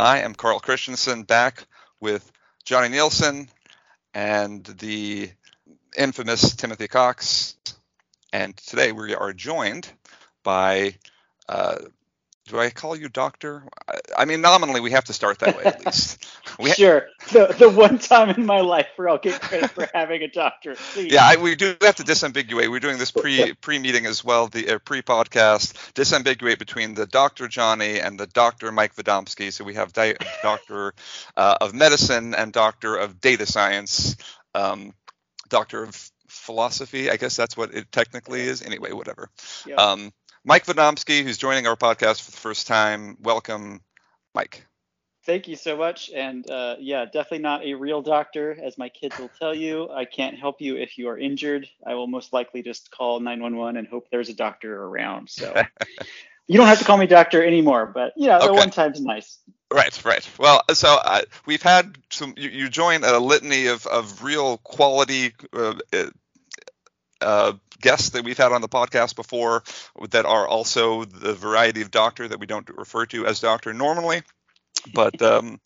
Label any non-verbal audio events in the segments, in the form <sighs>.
I am Carl Christensen back with Johnny Nielsen and the infamous Timothy Cox. And today we are joined by uh, do I call you doctor? I mean, nominally, we have to start that way at least. <laughs> We sure. the the one time in my life where I'll get credit for having a doctorate. Please. Yeah, I, we do have to disambiguate. We're doing this pre pre meeting as well, the uh, pre podcast. Disambiguate between the Doctor Johnny and the Doctor Mike Vidomsky. So we have di- Doctor uh, of Medicine and Doctor of Data Science, um, Doctor of Philosophy. I guess that's what it technically is. Anyway, whatever. Yep. Um, Mike Vidomsky, who's joining our podcast for the first time. Welcome, Mike. Thank you so much. And uh, yeah, definitely not a real doctor, as my kids will tell you. I can't help you if you are injured. I will most likely just call 911 and hope there's a doctor around. So <laughs> you don't have to call me doctor anymore, but yeah, okay. one time's nice. Right, right. Well, so uh, we've had some. You, you joined a litany of of real quality uh, uh, guests that we've had on the podcast before that are also the variety of doctor that we don't refer to as doctor normally. But <laughs> um,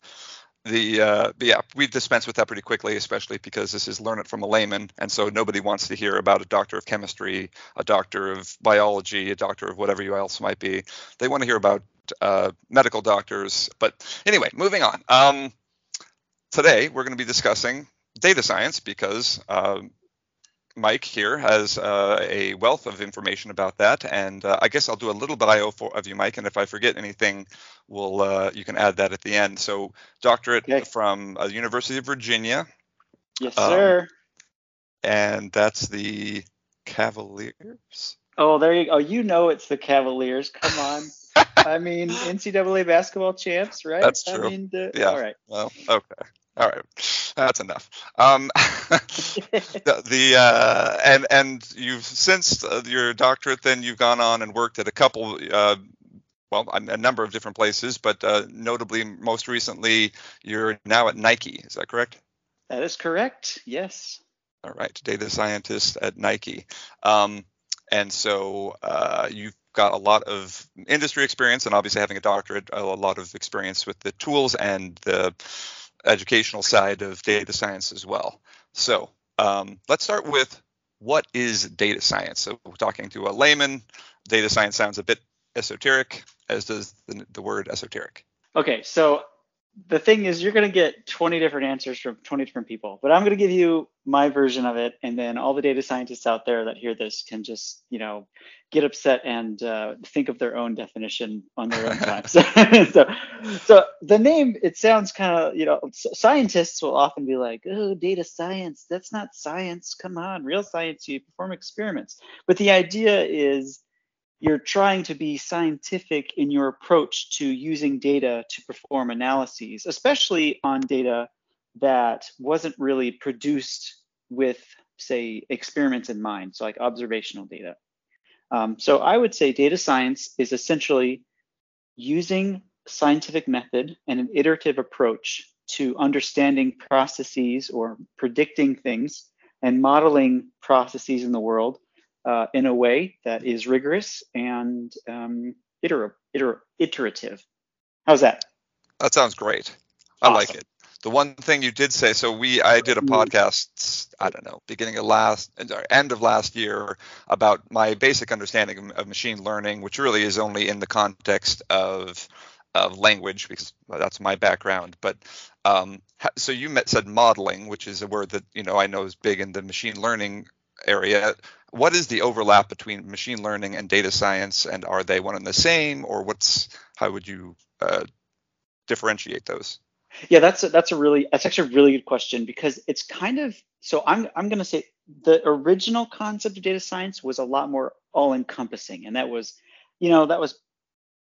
the uh, yeah, we dispense with that pretty quickly, especially because this is learn it from a layman, and so nobody wants to hear about a doctor of chemistry, a doctor of biology, a doctor of whatever you else might be. They want to hear about uh, medical doctors. But anyway, moving on. Um, today we're going to be discussing data science because uh, Mike here has uh, a wealth of information about that, and uh, I guess I'll do a little bio for, of you, Mike, and if I forget anything, we'll uh, you can add that at the end. So, doctorate okay. from uh, University of Virginia. Yes, um, sir. And that's the Cavaliers. Oh, there you go. Oh, you know it's the Cavaliers. Come on. <laughs> I mean, NCAA basketball champs, right? That's true. I mean, the, yeah. All right. Well, okay. All right, that's enough. Um, <laughs> the, the uh, and and you've since your doctorate, then you've gone on and worked at a couple, uh, well, a, a, number of different places, but uh, notably, most recently, you're now at Nike. Is that correct? That is correct. Yes. All right, data scientist at Nike, um, and so uh, you've got a lot of industry experience, and obviously having a doctorate, a lot of experience with the tools and the educational side of data science as well. So um, let's start with what is data science? So we're talking to a layman. Data science sounds a bit esoteric, as does the, the word esoteric. Okay, so the thing is you're going to get 20 different answers from 20 different people but i'm going to give you my version of it and then all the data scientists out there that hear this can just you know get upset and uh, think of their own definition on their own time. <laughs> So, so, so the name it sounds kind of you know scientists will often be like oh data science that's not science. Come on real science you perform experiments. But the idea is you're trying to be scientific in your approach to using data to perform analyses, especially on data that wasn't really produced with, say, experiments in mind, so like observational data. Um, so I would say data science is essentially using scientific method and an iterative approach to understanding processes or predicting things and modeling processes in the world uh, in a way that is rigorous and um, iter- iter- iterative. How's that? That sounds great. I like it. The one thing you did say, so we, I did a mm-hmm. podcast, I don't know, beginning of last, end of last year about my basic understanding of machine learning, which really is only in the context of of language because that's my background. But um, so you met, said modeling, which is a word that you know I know is big in the machine learning area what is the overlap between machine learning and data science and are they one and the same or what's how would you uh, differentiate those? Yeah that's a, that's a really that's actually a really good question because it's kind of so i'm i'm going to say the original concept of data science was a lot more all encompassing and that was you know that was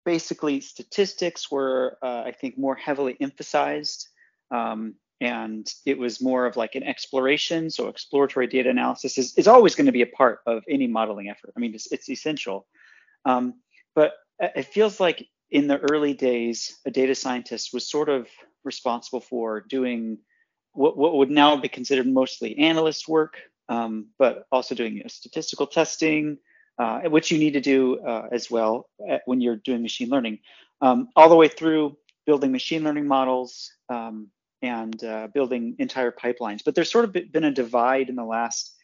basically statistics were uh, i think more heavily emphasized um, and it was more of like an exploration. So exploratory data analysis is, is always going to be a part of any modeling effort. I mean, it's, it's essential. Um, but it feels like in the early days, a data scientist was sort of responsible for doing what, what would now be considered mostly analyst work, um, but also doing you know, statistical testing, uh, which you need to do uh, as well uh, when you're doing machine learning, um, all the way through building machine learning models um, and uh, building entire pipelines. But there's sort of been a divide in the last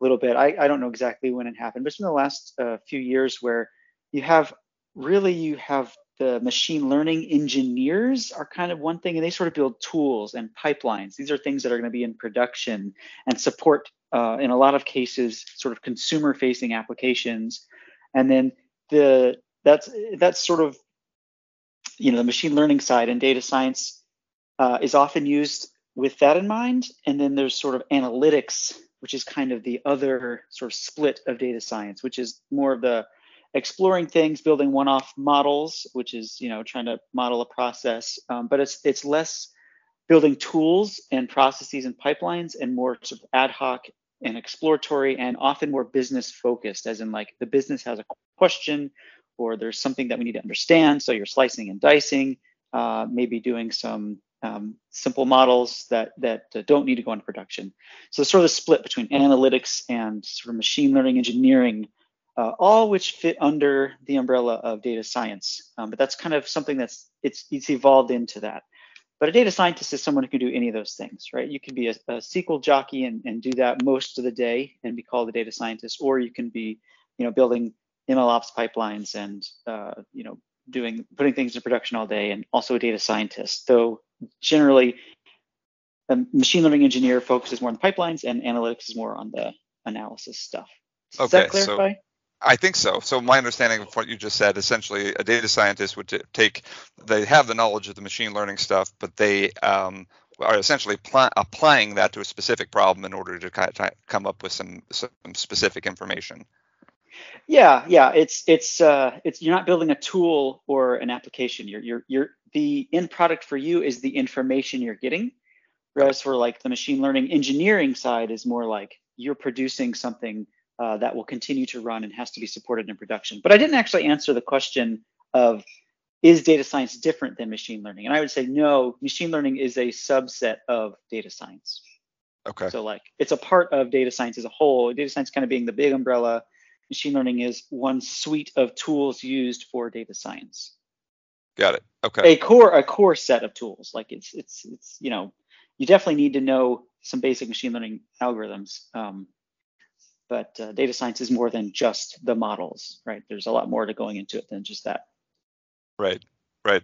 little bit. I, I don't know exactly when it happened, but it's in the last uh, few years where you have really you have the machine learning engineers are kind of one thing, and they sort of build tools and pipelines. These are things that are going to be in production and support, uh, in a lot of cases, sort of consumer-facing applications. And then the that's that's sort of you know the machine learning side and data science uh, is often used with that in mind. And then there's sort of analytics, which is kind of the other sort of split of data science, which is more of the exploring things, building one-off models, which is you know trying to model a process, um, but it's it's less building tools and processes and pipelines, and more sort of ad hoc and exploratory, and often more business focused, as in like the business has a question or there's something that we need to understand, so you're slicing and dicing, uh, maybe doing some um, simple models that that uh, don't need to go into production. So sort of the split between analytics and sort of machine learning engineering uh, all which fit under the umbrella of data science. Um, but that's kind of something that's it's it's evolved into that. But a data scientist is someone who can do any of those things, right? You can be a, a SQL jockey and, and do that most of the day and be called a data scientist, or you can be, you know, building MLOps pipelines and uh, you know doing putting things in production all day and also a data scientist. Though generally, a machine learning engineer focuses more on the pipelines and analytics is more on the analysis stuff. Does okay, that clarify? So- I think so. So my understanding of what you just said, essentially, a data scientist would t- take, they have the knowledge of the machine learning stuff, but they um, are essentially pl- applying that to a specific problem in order to kind of come up with some some specific information. Yeah, yeah. It's it's uh, it's you're not building a tool or an application. You're you're you're the end product for you is the information you're getting. Whereas for like the machine learning engineering side is more like you're producing something uh, that will continue to run and has to be supported in production. But I didn't actually answer the question of is data science different than machine learning? And I would say no, machine learning is a subset of data science. Okay. So like it's a part of data science as a whole. Data science kind of being the big umbrella. Machine learning is one suite of tools used for data science. Got it. Okay. A core a core set of tools. Like it's it's it's you know you definitely need to know some basic machine learning algorithms. Um, but uh, data science is more than just the models, right? There's a lot more to going into it than just that. Right, right.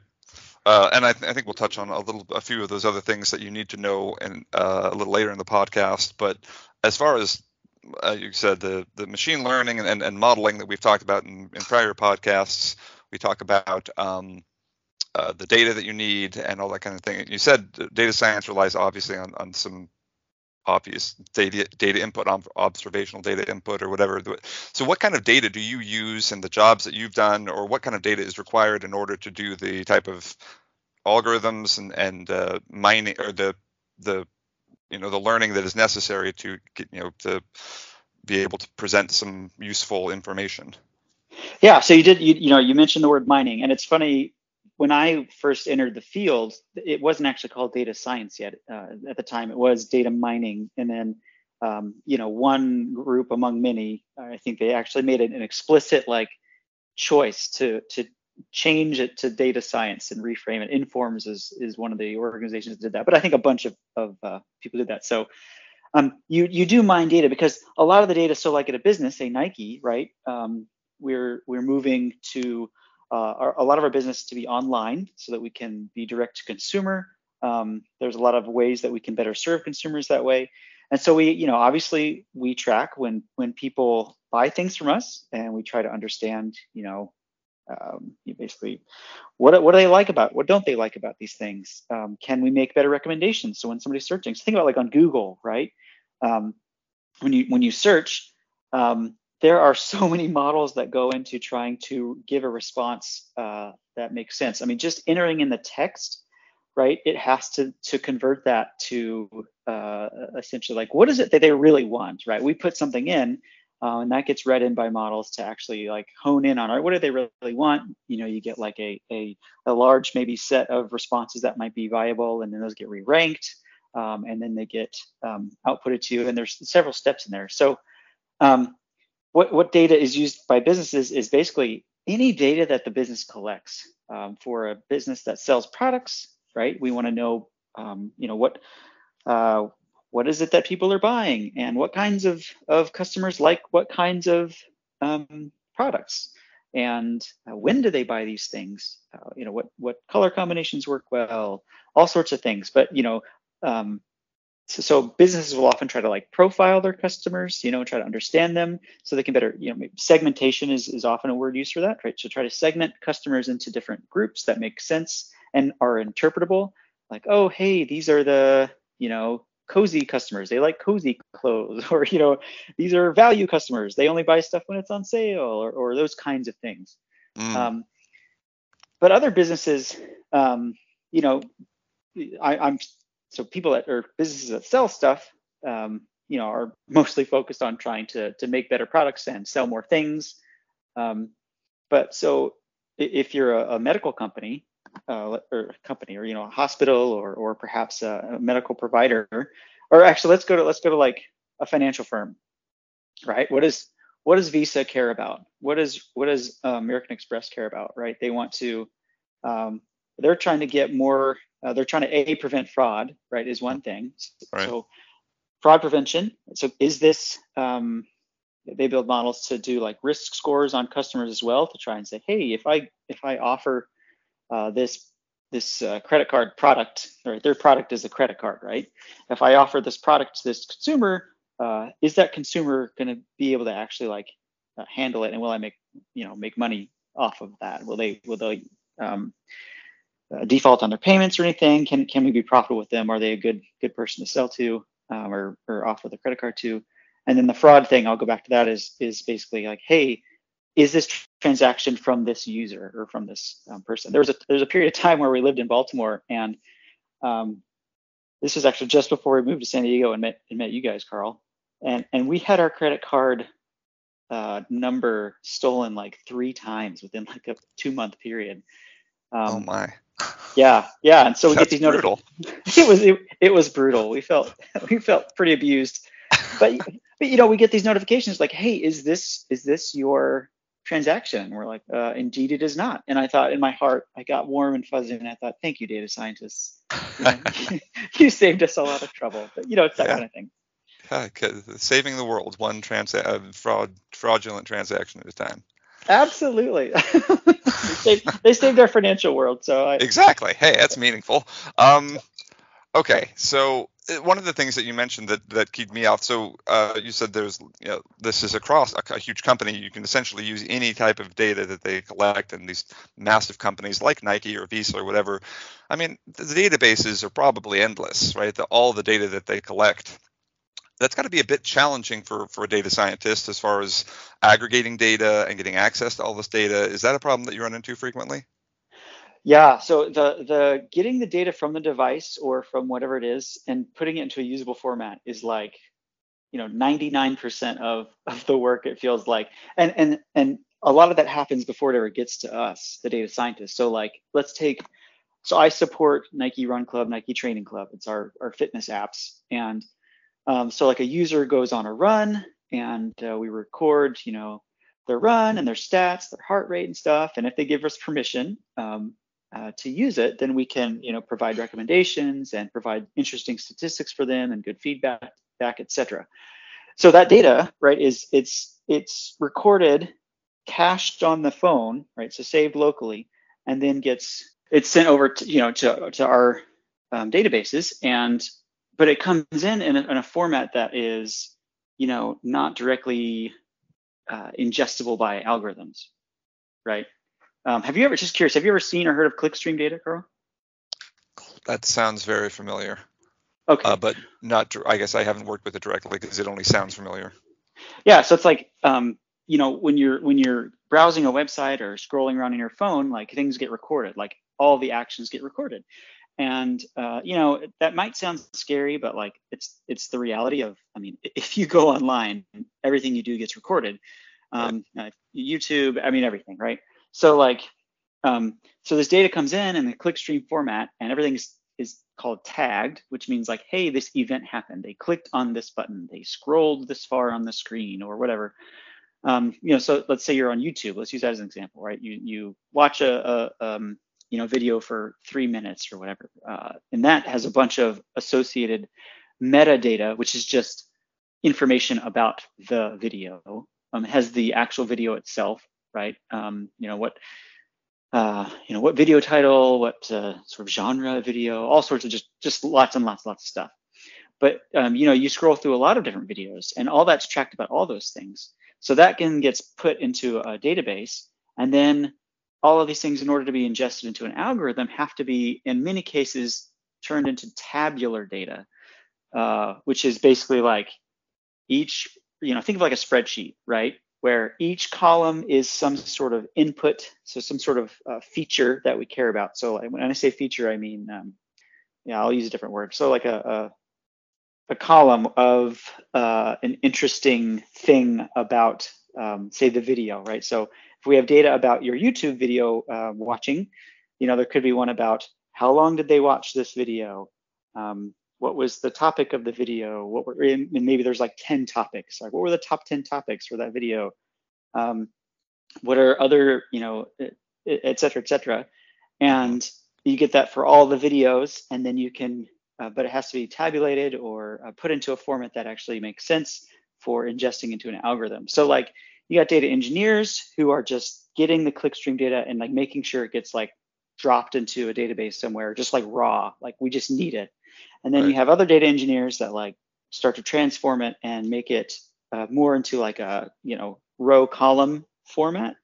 Uh, and I, th- I, think we'll touch on a little, a few of those other things that you need to know, and uh, a little later in the podcast. But as far as uh, you said, the the machine learning and, and, and, modeling that we've talked about in, in prior podcasts, we talk about um, uh, the data that you need and all that kind of thing. You said data science relies obviously on, on some obvious data data input, observational data input, or whatever. So, what kind of data do you use in the jobs that you've done, or what kind of data is required in order to do the type of algorithms and and uh, mining or the the you know the learning that is necessary to get you know to be able to present some useful information? Yeah, so you did you you know you mentioned the word mining, and it's funny when I first entered the field, it wasn't actually called data science yet. Uh, at the time, it was data mining, and then um, you know one group among many, I think they actually made it an explicit like choice to to change it to data science and reframe it. Informs is is one of the organizations that did that, but I think a bunch of of uh, people did that. So. Um, you you do mine data because a lot of the data. So like at a business, say Nike, right? Um, we're we're moving to uh, our, a lot of our business to be online so that we can be direct to consumer. Um, there's a lot of ways that we can better serve consumers that way. And so we, you know, obviously we track when when people buy things from us, and we try to understand, you know, um, basically what what do they like about what don't they like about these things? Um, can we make better recommendations? So when somebody's searching, so think about like on Google, right? Um, when you when you search, um, there are so <laughs> many models that go into trying to give a response uh, that makes sense. I mean, just entering in the text, right? It has to to convert that to uh, essentially like what is it that they really want, right? We put something in, uh, and that gets read in by models to actually like hone in on, right? What do they really want? You know, you get like a a, a large maybe set of responses that might be viable, and then those get re-ranked, um, and then they get um, outputted to you, and there's several steps in there. So um, what what data is used by businesses is basically any data that the business collects. Um, for a business that sells products, right? We want to know, um, you know, what uh, what is it that people are buying, and what kinds of of customers like what kinds of um, products, and uh, when do they buy these things? Uh, you know, what what color combinations work well, all sorts of things. But you know, um, so, so, businesses will often try to like profile their customers, you know, try to understand them so they can better, you know, segmentation is, is often a word used for that, right? So try to segment customers into different groups that make sense and are interpretable. Like, oh, hey, these are the, you know, cozy customers. They like cozy clothes, <laughs> or you know, these are value customers. They only buy stuff when it's on sale, or, or those kinds of things. Mm. Um, but other businesses, um, you know, I, I'm so people that are businesses that sell stuff, um, you know, are mostly focused on trying to to make better products and sell more things. Um, but so if you're a, a medical company uh, or company or you know a hospital or or perhaps a, a medical provider, or actually let's go to let's go to like a financial firm, right? What is what does Visa care about? What does what does uh, American Express care about? Right? They want to um, they're trying to get more uh, they're trying to a prevent fraud right is one thing right. so fraud prevention so is this um, they build models to do like risk scores on customers as well to try and say hey if i if i offer uh, this this uh, credit card product or their product is a credit card right if i offer this product to this consumer uh, is that consumer going to be able to actually like uh, handle it and will i make you know make money off of that will they will they um, uh, default on their payments or anything? Can can we be profitable with them? Are they a good good person to sell to um, or or offer the credit card to? And then the fraud thing, I'll go back to that is is basically like, hey, is this transaction from this user or from this um, person? There was a there's a period of time where we lived in Baltimore and um, this was actually just before we moved to San Diego and met and met you guys, Carl. And and we had our credit card uh, number stolen like three times within like a two month period. Um, oh my. Yeah, yeah, and so we That's get these notifications. <laughs> It was it, it was brutal. We felt <laughs> we felt pretty abused, but <laughs> but you know we get these notifications like, hey, is this is this your transaction? And we're like, uh, indeed it is not. And I thought in my heart, I got warm and fuzzy, and I thought, thank you, data scientists. You, know, <laughs> <laughs> you saved us a lot of trouble. But you know, it's that yeah. kind of thing. Yeah, saving the world one trans uh, fraud fraudulent transaction at a time. Absolutely. <laughs> they, saved, they saved our financial world. So I, exactly. Hey, that's meaningful. Um, okay, so uh, one of the things that you mentioned that that keyed me off. So uh, you said there's you know this is across a, a, huge company. You can essentially use any type of data that they collect, and these massive companies like Nike or Visa or whatever. I mean, the databases are probably endless, right? The, all the data that they collect that's got to be a bit challenging for, for a data scientist as far as aggregating data and getting access to all this data. Is that a problem that you run into frequently? Yeah, so the the getting the data from the device or from whatever it is and putting it into a usable format is like, you know, 99% of of the work it feels like. And and and a lot of that happens before it ever gets to us, the data scientists. So like let's take so I support Nike Run Club, Nike Training Club. It's our our fitness apps and um, so like a user goes on a run and uh, we record, you know, their run and their stats, their heart rate and stuff. And if they give us permission um, uh, to use it, then we can, you know, provide recommendations and provide interesting statistics for them and good feedback, back, etc. So that data, right, is it's it's recorded, cached on the phone, right, so saved locally, and then gets it's sent over to you know to to our um, databases and but it comes in in a, in a, format that is, you know, not directly uh, ingestible by algorithms, right? Um, have you ever, just curious, have you ever seen or heard of clickstream data, Carl? That sounds very familiar. Okay. Uh, but not, I guess I haven't worked with it directly because it only sounds familiar. Yeah, so it's like, um, you know, when you're when you're browsing a website or scrolling around on your phone, like things get recorded, like all the actions get recorded and uh, you know that might sound scary but like it's it's the reality of i mean if you go online everything you do gets recorded um, uh, youtube i mean everything right so like um, so this data comes in in the clickstream format and everything is, is called tagged which means like hey this event happened they clicked on this button they scrolled this far on the screen or whatever um, you know, so let's say you're on YouTube. Let's use that as an example, right? You you watch a, a um, you know video for three minutes or whatever, uh, and that has a bunch of associated metadata, which is just information about the video. Um, has the actual video itself, right? Um, you know what uh, you know, what video title, what uh, sort of genre video, all sorts of just just lots and lots, and lots of stuff. But um, you know, you scroll through a lot of different videos, and all that's tracked about all those things. So that can gets put into a database, and then all of these things, in order to be ingested into an algorithm, have to be, in many cases, turned into tabular data, uh, which is basically like each, you know, think of like a spreadsheet, right? Where each column is some sort of input, so some sort of uh, feature that we care about. So when I say feature, I mean, um, yeah, I'll use a different word. So like a, a, a column of uh, an interesting thing about, um, say, the video, right? So if we have data about your YouTube video uh, watching, you know, there could be one about how long did they watch this video? Um, what was the topic of the video? What were and maybe there's like 10 topics. Like what were the top 10 topics for that video? Um, what are other you know et cetera et cetera. And you get that for all the videos and then you can uh, but it has to be tabulated or uh, put into a format that actually makes sense for ingesting into an algorithm. So like you got data engineers who are just getting the clickstream data and like making sure it gets like dropped into a database somewhere just like raw. Like we just need it and then right. you have other data engineers that like start to transform it and make it uh, more into like a you know row column format.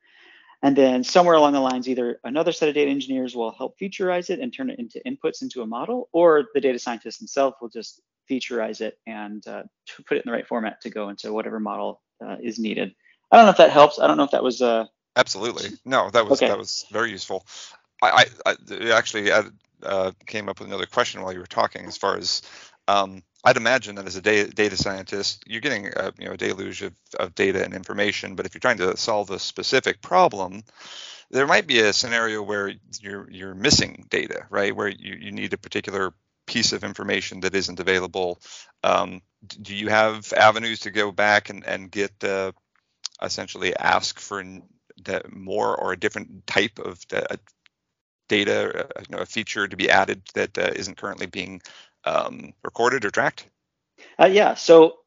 And then somewhere along the lines, either another set of data engineers will help featureize it and turn it into inputs into a model, or the data scientist himself will just featureize it and uh, put it in the right format to go into whatever model uh, is needed. I don't know if that helps. I don't know if that was uh absolutely no that was okay. that was very useful. I, I, I actually uh, came up with another question while you were talking, as far as um, I'd imagine that as a data, scientist, you're getting a, you know a deluge of, of data and information, but if you're trying to solve a specific problem, there might be a scenario where you're you're missing data, right? Where you, you need a particular piece of information that isn't available. Um, do you have avenues to go back and, and get uh, essentially ask for more or a different type of data, uh, you know, a feature to be added that uh, not currently being um, recorded or tracked? Uh, yeah. So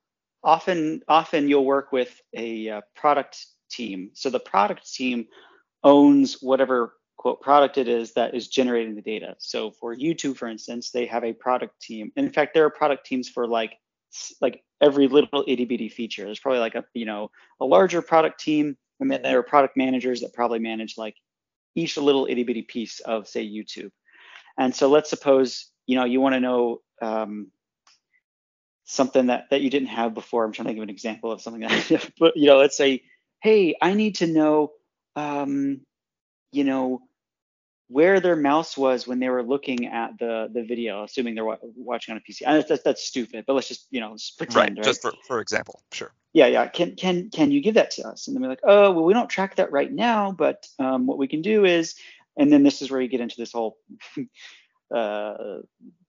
often, often you'll work with a uh, product team. So the product team owns whatever quote product it is that is generating the data. So for YouTube, for instance, they have a product team. And In fact, there are product teams for like like every little itty bitty feature. There's probably like a you know a larger product team, and then there are product managers that probably manage like each little itty bitty piece of say YouTube. And so let's suppose you know you want to know um, something that that you didn't have before. I'm trying to give an example of something that, <laughs> but you know, let's say, hey, I need to know, um, you know, where their mouse was when they were looking at the the video, assuming they're watching on a PC. I that's that's stupid, but let's just you know pretend. Right. right? Just for for example, sure. Yeah, yeah. Can can can you give that to us? And then we're like, oh, well, we don't track that right now, but um, what we can do is, and then this is where you get into this whole <laughs> uh,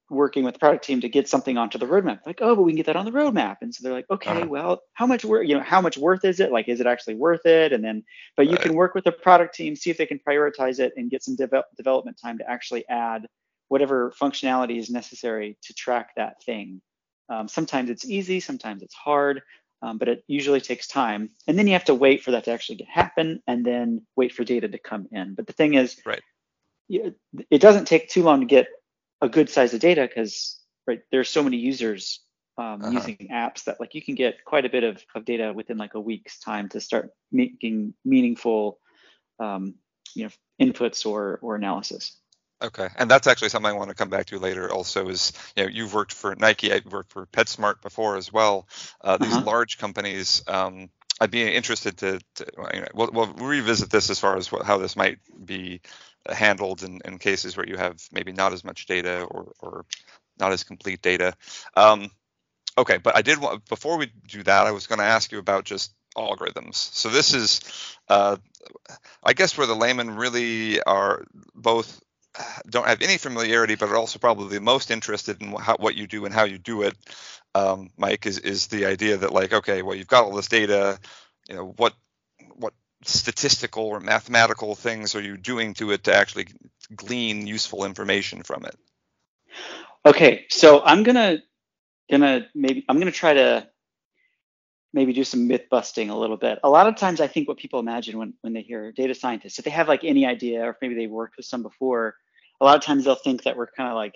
working with the product team to get something onto the roadmap. Like, oh, but we can get that on the roadmap. And so they're like, okay, uh-huh. well, how much work, you know, how much worth is it? Like, is it actually worth it? And then, but you can work with the product team, see if they can prioritize it and get some de- development time to actually add whatever functionality is necessary to track that thing. Um, sometimes it's easy, sometimes it's hard, um, but it usually takes time. And then you have to wait for that to actually happen and then wait for data to come in. But the thing is, right. it doesn't take too long to get a good size of data because right there's so many users um, uh-huh. using apps that like you can get quite a bit of, of data within like a week's time to start making meaningful um, you know inputs or or analysis okay and that's actually something i want to come back to later also is you know you've worked for nike i've worked for petsmart before as well uh, these uh-huh. large companies um, I'd be interested to, to you know, we'll, we'll, revisit this as far as what, how this might be handled in, in cases where you have maybe not as much data or, or not as complete data. Um, okay, but I did want, before we do that, I was going to ask you about just algorithms. So this is, uh, I guess, where the laymen really are both <sighs> don't have any familiarity, but are also probably most interested in how, what you do and how you do it. Um, Mike is is the idea that like, okay, well, you've got all this data, you know, what statistical or mathematical things are you doing to it to actually glean useful information from it? Okay, so I'm gonna gonna maybe I'm gonna try to maybe do some myth busting a little bit. A lot of times I think what people imagine when when they hear data scientists, if they have like any idea or maybe they've worked with some before, a lot of times they'll think that we're kind of like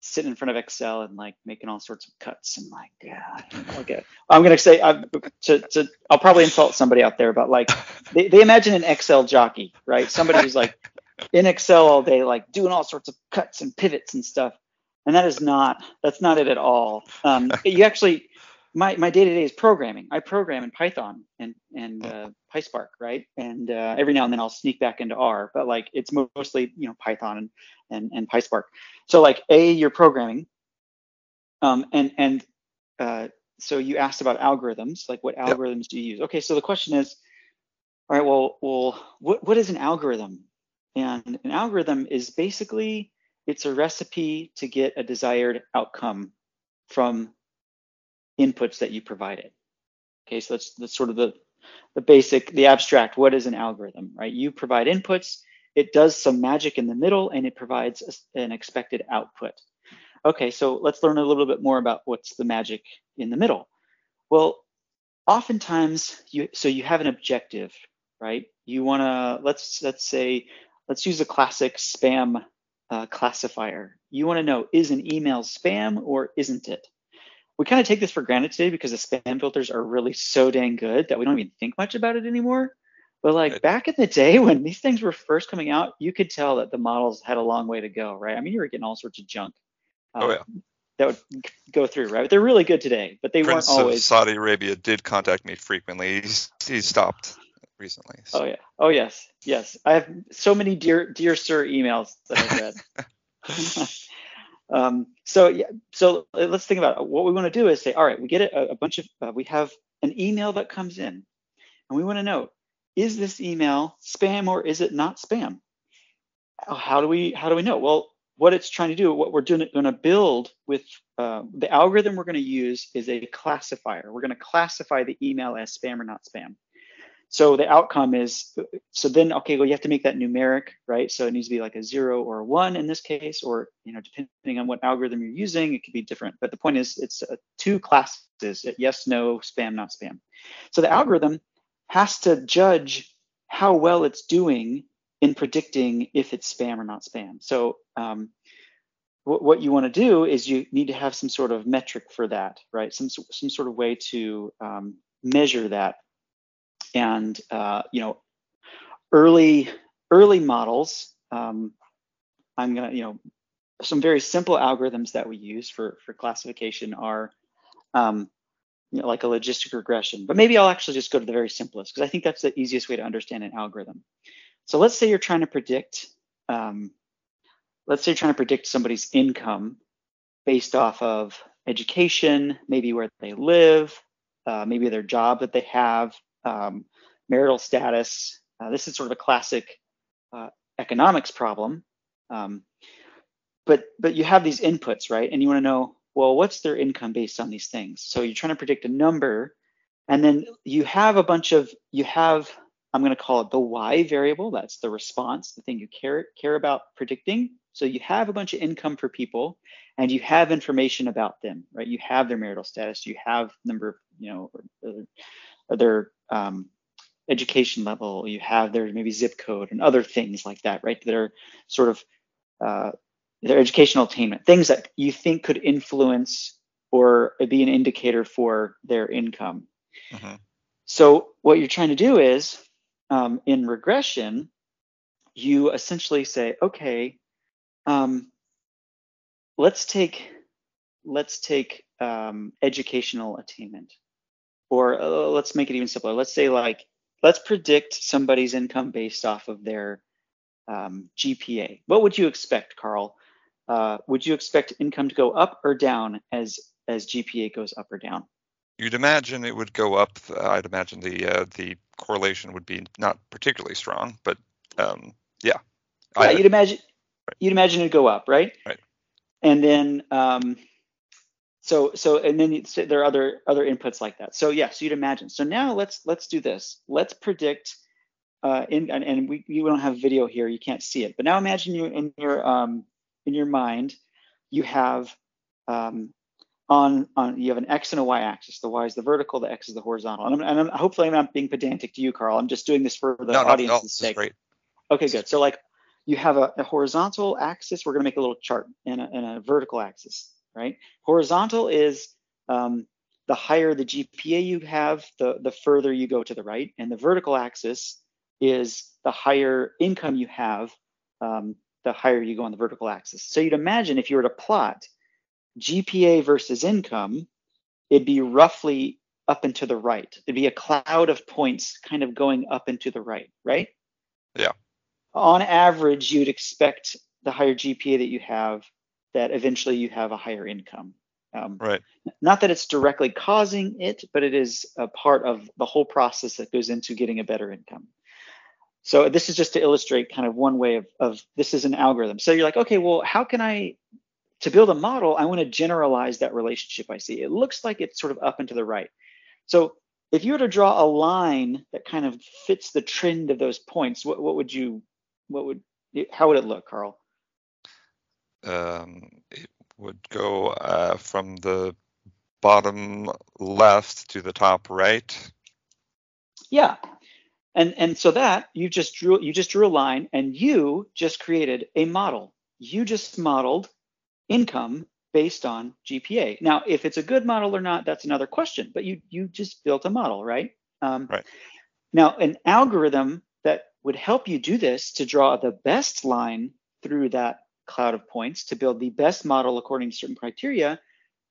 sitting in front of Excel and like making all sorts of cuts and like, yeah, okay. <laughs> I'm gonna say I'm, to, to I'll probably insult somebody out there, but like they, they imagine an Excel jockey, right? Somebody who's like in Excel all day, like doing all sorts of cuts and pivots and stuff. And that is not that's not it at all. Um, you actually my my day to day is programming. I program in Python and and uh, PySpark, right? And uh, every now and then I'll sneak back into R, but like it's mostly you know Python and and, and PySpark. So like a you're programming, um, and and uh, so you asked about algorithms, like what algorithms yep. do you use? Okay, so the question is, all right, well, well, what what is an algorithm? And an algorithm is basically it's a recipe to get a desired outcome from inputs that you provided. Okay, so that's that's sort of the the basic, the abstract. What is an algorithm, right? You provide inputs, it does some magic in the middle, and it provides a, an expected output. Okay, so let's learn a little bit more about what's the magic in the middle. Well, oftentimes you so you have an objective, right? You want to let's let's say let's use a classic spam uh, classifier. You want to know is an email spam or isn't it? We kind of take this for granted today because the spam filters are really so dang good that we don't even think much about it anymore. But like right. back in the day <laughs> when these things were first coming out, you could tell that the models had a long way to go, right? I mean, you were getting all sorts of junk. Oh yeah. Um, that would go through, right? But they're really good today, but they Prince weren't always. Of Saudi Arabia did contact me frequently. He's, he's stopped recently. So. Oh yeah. Oh yes. Yes. I have so many dear dear sir emails that I've read. <laughs> Um, so yeah, so let's think about it. what we want to do is say, all right, we get a, a bunch of, uh, we have an email that comes in, and we want to know, is this email spam or is it not spam? How do we how do we know? Well, what it's trying to do, what we're doing, going to build with uh, the algorithm we're going to use is a classifier. We're going to classify the email as spam or not spam. So the outcome is, so then, okay, well, you have to make that numeric, right? So it needs to be like a zero or a one in this case, or, you know, depending on what algorithm you're using, it could be different. But the point is it's uh, two classes, yes, no, spam, not spam. So the algorithm has to judge how well it's doing in predicting if it's spam or not spam. So um, what you want to do is you need to have some sort of metric for that, right? Some, some sort of way to um, measure that and uh, you know early early models um, i'm going to you know some very simple algorithms that we use for for classification are um, you know, like a logistic regression. But maybe i'll actually just go to the very simplest because i think that's the easiest way to understand an algorithm. So let's say you're trying to predict um, let's say you're trying to predict somebody's income based off of education maybe where they live uh, maybe their job that they have um, marital status. Uh, this is sort of a classic uh, economics problem. Um, but but you have these inputs, right? And you want to know, well, what's their income based on these things? So you're trying to predict a number, and then you have a bunch of you have I'm going to call it the y variable. That's the response, the thing you care care about predicting. So you have a bunch of income for people, and you have information about them, right? You have their marital status, you have number of you know their um, education level, you have their maybe zip code and other things like that, right? That are sort of uh, their educational attainment, things that you think could influence or be an indicator for their income. Mm-hmm. So what you're trying to do is um, in regression, you essentially say, okay, um, let's take let's take um, educational attainment or uh, let's make it even simpler. Let's say like, let's predict somebody's income based off of their um, GPA. What would you expect, Carl? Uh, would you expect income to go up or down as as GPA goes up or down? You'd imagine it would go up. I'd imagine the uh, the correlation would be not particularly strong, but um, yeah. Yeah, I, you'd imagine right. you'd imagine it'd go up, right? Right. And then um, so so and then there are other other inputs like that so yes yeah, so you'd imagine so now let's let's do this let's predict uh, in and, and we you don't have video here, you can't see it. But now imagine you in your um, in your mind, you have um, on on you have an x and a y axis. The y is the vertical, the x is the horizontal. And, I'm, and I'm, hopefully I'm not being pedantic to you, Carl. I'm just doing this for the no, audience's no, sake. Great. Okay, good. So like you have a, a horizontal axis. We're going to make a little chart and a, and a vertical axis, right? Horizontal is um, the higher the GPA you have, the, the further you go to the right. And the vertical axis is the higher income you have, um, the higher you go on the vertical axis. So you'd imagine if you were to plot GPA versus income, it'd be roughly up and to the right. It'd be a cloud of points kind of going up and to the right, right? Yeah. On average, you'd expect the higher GPA that you have, that eventually you have a higher income. Um, right. Not that it's directly causing it, but it is a part of the whole process that goes into getting a better income. So this is just to illustrate kind of one way of, of this is an algorithm. So you're like, okay, well, how can I, to build a model, I want to generalize that relationship I see. It looks like it's sort of up and to the right. So if you were to draw a line that kind of fits the trend of those points, what, what would you, what would, how would it look, Carl? Um, it would go uh, from the bottom left to the top right. Yeah. And and so that you just drew you just drew a line and you just created a model. You just modeled income based on GPA. Now, if it's a good model or not, that's another question. But you you just built a model, right? Um, right. Now, an algorithm that would help you do this to draw the best line through that cloud of points to build the best model according to certain criteria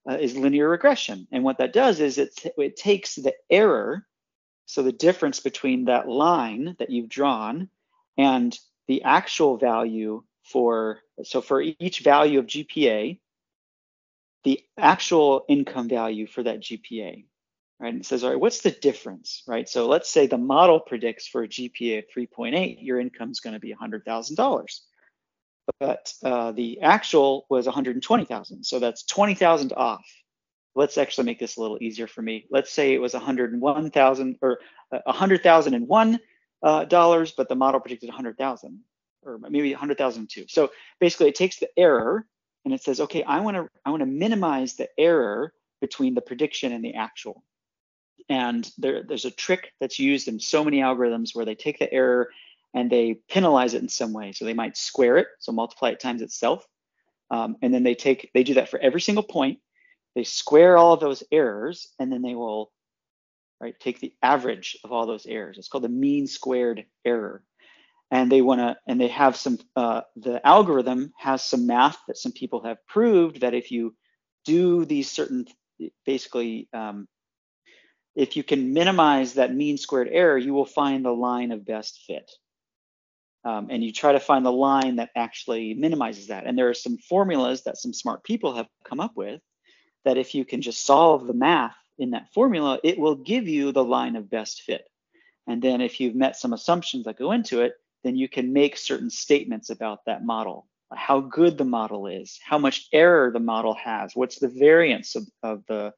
uh, is linear regression. And what that does is it, it takes the error, so the difference between that line that you've drawn and the actual value for, so for each value of GPA, the actual income value for that GPA, right? And it says, all right, what's the difference, right? So let's say the model predicts for a GPA of 3.8, your income is going to be $100,000 but uh, the actual was 120,000. So that's 20,000 off. Let's actually make this a little easier for me. Let's say it was 101,000 or uh, 100,001 uh, dollars, but the model predicted 100,000 or maybe 100,002. So basically, it takes the error and it says, okay, I want to I want to minimize the error between the prediction and the actual. And there, there's a trick that's used in so many algorithms where they take the error and they penalize it in some way. So they might square it, so multiply it times itself. Um, and then they take, they do that for every single point. They square all of those errors, and then they will, right, take the average of all those errors. It's called the mean squared error. And they want to, and they have some, uh, the algorithm has some math that some people have proved that if you do these certain, basically, um, if you can minimize that mean squared error, you will find the line of best fit um, and you try to find the line that actually minimizes that. And there are some formulas that some smart people have come up with that if you can just solve the math in that formula, it will give you the line of best fit. And then if you've met some assumptions that go into it, then you can make certain statements about that model, how good the model is, how much error the model has, what's the variance of, of the,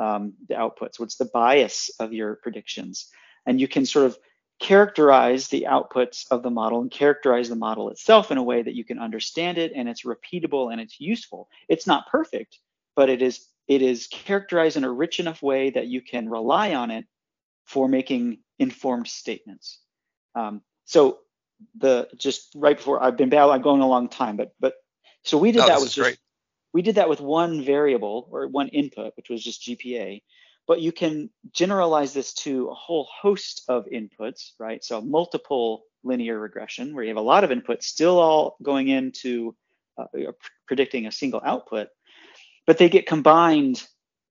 um, the outputs, what's the bias of your predictions. And you can sort of characterize the outputs of the model and characterize the model itself in a way that you can understand it and it's repeatable and it's useful. It's not perfect, but it is it is characterized in a rich enough way that you can rely on it for making informed statements. Um, so the just right before I've been bad, I'm going a long time, but but so we did no, that with just great. we did that with one variable or one input, which was just GPA but you can generalize this to a whole host of inputs, right? So multiple linear regression where you have a lot of inputs still all going into uh, predicting a single output, but they get combined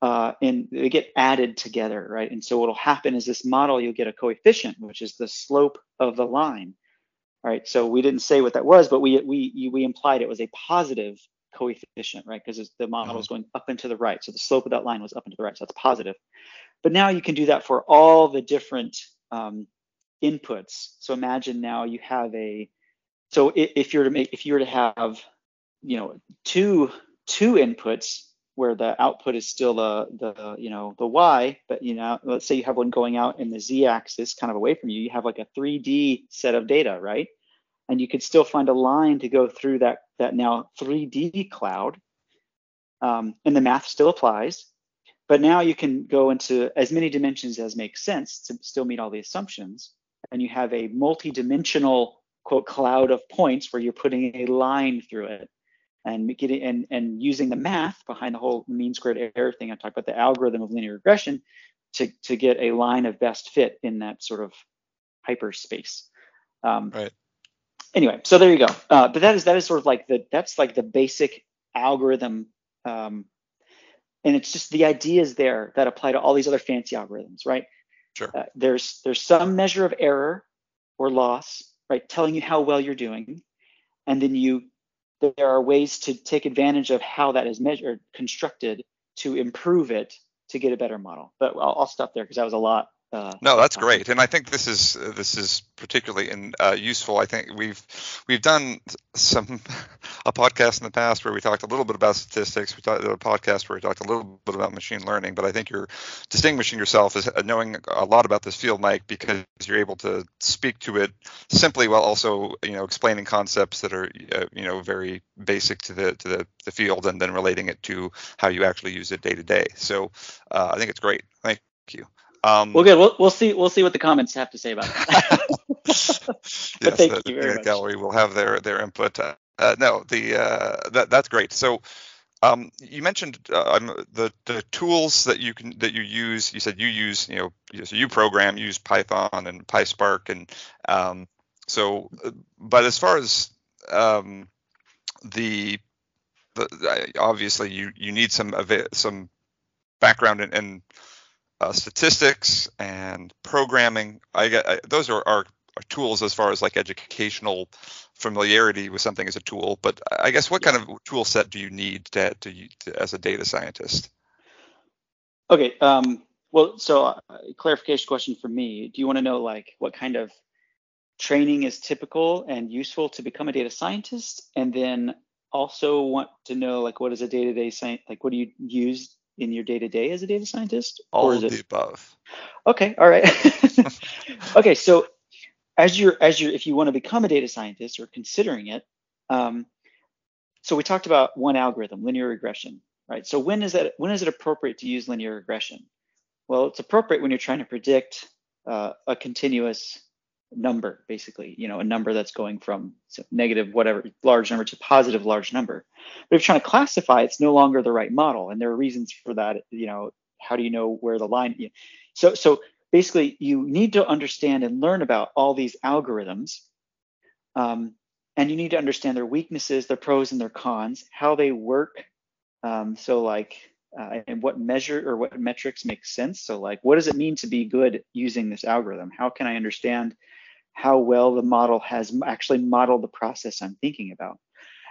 uh, and they get added together, right? And so what'll happen is this model, you'll get a coefficient, which is the slope of the line. All right, so we didn't say what that was, but we we we implied it was a positive coefficient, right? Because the model mm-hmm. was going up and to the right. So the slope of that line was up and to the right. So that's positive. But now you can do that for all the different um, inputs. So imagine now you have a, so if you're to make, if you were to have, you know, two two inputs where the output is still the the you know the y, but you know let's say you have one going out in the z-axis kind of away from you, you have like a 3D set of data, right? And you could still find a line to go through that that now 3D cloud, um, and the math still applies. But now you can go into as many dimensions as makes sense to still meet all the assumptions, and you have a multi-dimensional quote cloud of points where you're putting a line through it and getting and and using the math behind the whole mean squared error thing. I talked about the algorithm of linear regression to to get a line of best fit in that sort of hyperspace. Um, right. Anyway, so there you go. Uh, but that is that is sort of like the that's like the basic algorithm, um, and it's just the ideas there that apply to all these other fancy algorithms, right? Sure. Uh, there's there's some measure of error or loss, right, telling you how well you're doing, and then you there are ways to take advantage of how that is measured, constructed to improve it to get a better model. But I'll, I'll stop there because that was a lot. Uh, no, that's great, and I think this is this is particularly in, uh, useful. I think we've we've done some <laughs> a podcast in the past where we talked a little bit about statistics. We talked a podcast where we talked a little bit about machine learning, but I think you're distinguishing yourself as knowing a lot about this field, Mike, because you're able to speak to it simply while also you know explaining concepts that are uh, you know very basic to the to the, the field and then relating it to how you actually use it day to day. So uh, I think it's great. Thank you. Um, well, good. We'll, we'll see. We'll see what the comments have to say about <laughs> that. <laughs> <laughs> yes, thank the, you very much. gallery will have their their input. Uh, uh, no, the uh, that that's great. So. Um, you mentioned uh, the the tools that you can that you use. You said you use you know so you program use Python and PySpark and um, so. Uh, but as far as um, the, the obviously you you need some some background in, in uh, statistics and programming. I get I, those are, are, are tools as far as like educational familiarity with something as a tool. But I guess what kind of tool set do you need to, to, to as a data scientist? Okay. Um, well, so uh, clarification question for me. Do you want to know like what kind of training is typical and useful to become a data scientist, and then also want to know like what is a day-to-day science like what do you use in your day to day as a data scientist? All of it... the above. Okay, all right. <laughs> okay, so as you're as you're if you want to become a data scientist or considering it, um, so we talked about one algorithm, linear regression, right? So when is that when is it appropriate to use linear regression? Well, it's appropriate when you're trying to predict uh, a continuous number, basically, you know, a number that's going from negative whatever large number to positive large number. But if you're trying to classify, it's no longer the right model, and there are reasons for that. You know, how do you know where the line? You so so basically, you need to understand and learn about all these algorithms, um, and you need to understand their weaknesses, their pros and their cons, how they work. Um, so like uh, and what measure or what metrics make sense. So like, what does it mean to be good using this algorithm? How can I understand how well the model has actually modeled the process I'm thinking about.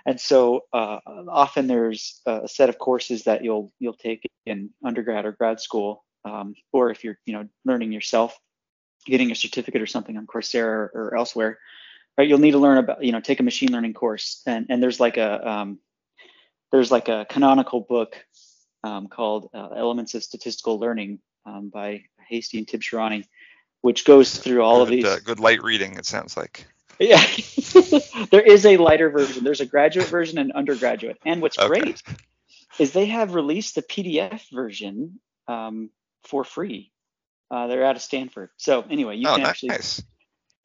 And so uh, often there's a set of courses that you'll you'll take in undergrad or grad school, um, or if you're you know learning yourself, getting a certificate or something on Coursera or, elsewhere, right? You'll need to learn about you know take a machine learning course, and and there's like a um, there's like a canonical book um, called uh, Elements of Statistical Learning um, by Hastie and Tibshirani, which goes through all good, of these. Uh, good light reading, it sounds like. Yeah, <laughs> there is a lighter version. There's a graduate version and undergraduate. And what's okay. great is they have released the PDF version um, for free. Uh, they're out of Stanford. So anyway, you oh, can nice. actually.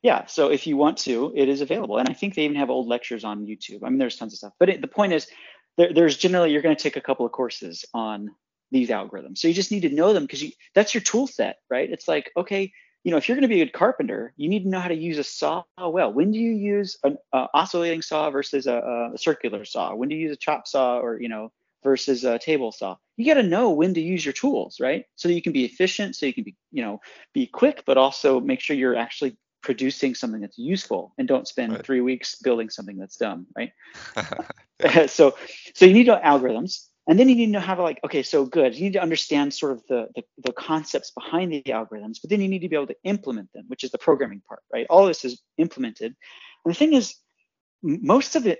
Yeah, so if you want to, it is available, and I think they even have old lectures on YouTube. I mean, there's tons of stuff. But it, the point is, there, there's generally you're going to take a couple of courses on these algorithms. So you just need to know them because that's your tool set, right? It's like, okay, you know, if you're going to be a good carpenter, you need to know how to use a saw well. When do you use an uh, oscillating saw versus a, a, circular saw? When do you use a chop saw or, you know, versus a table saw? You got to know when to use your tools, right? So that you can be efficient, so you can be, you know, be quick, but also make sure you're actually producing something that's useful and don't spend right. three weeks building something that's dumb, right? <laughs> <laughs> so, so you need to know algorithms and then you need to know how to like okay so good you need to understand sort of the, the, the concepts behind the algorithms but then you need to be able to implement them which is the programming part right all this is implemented and the thing is most of it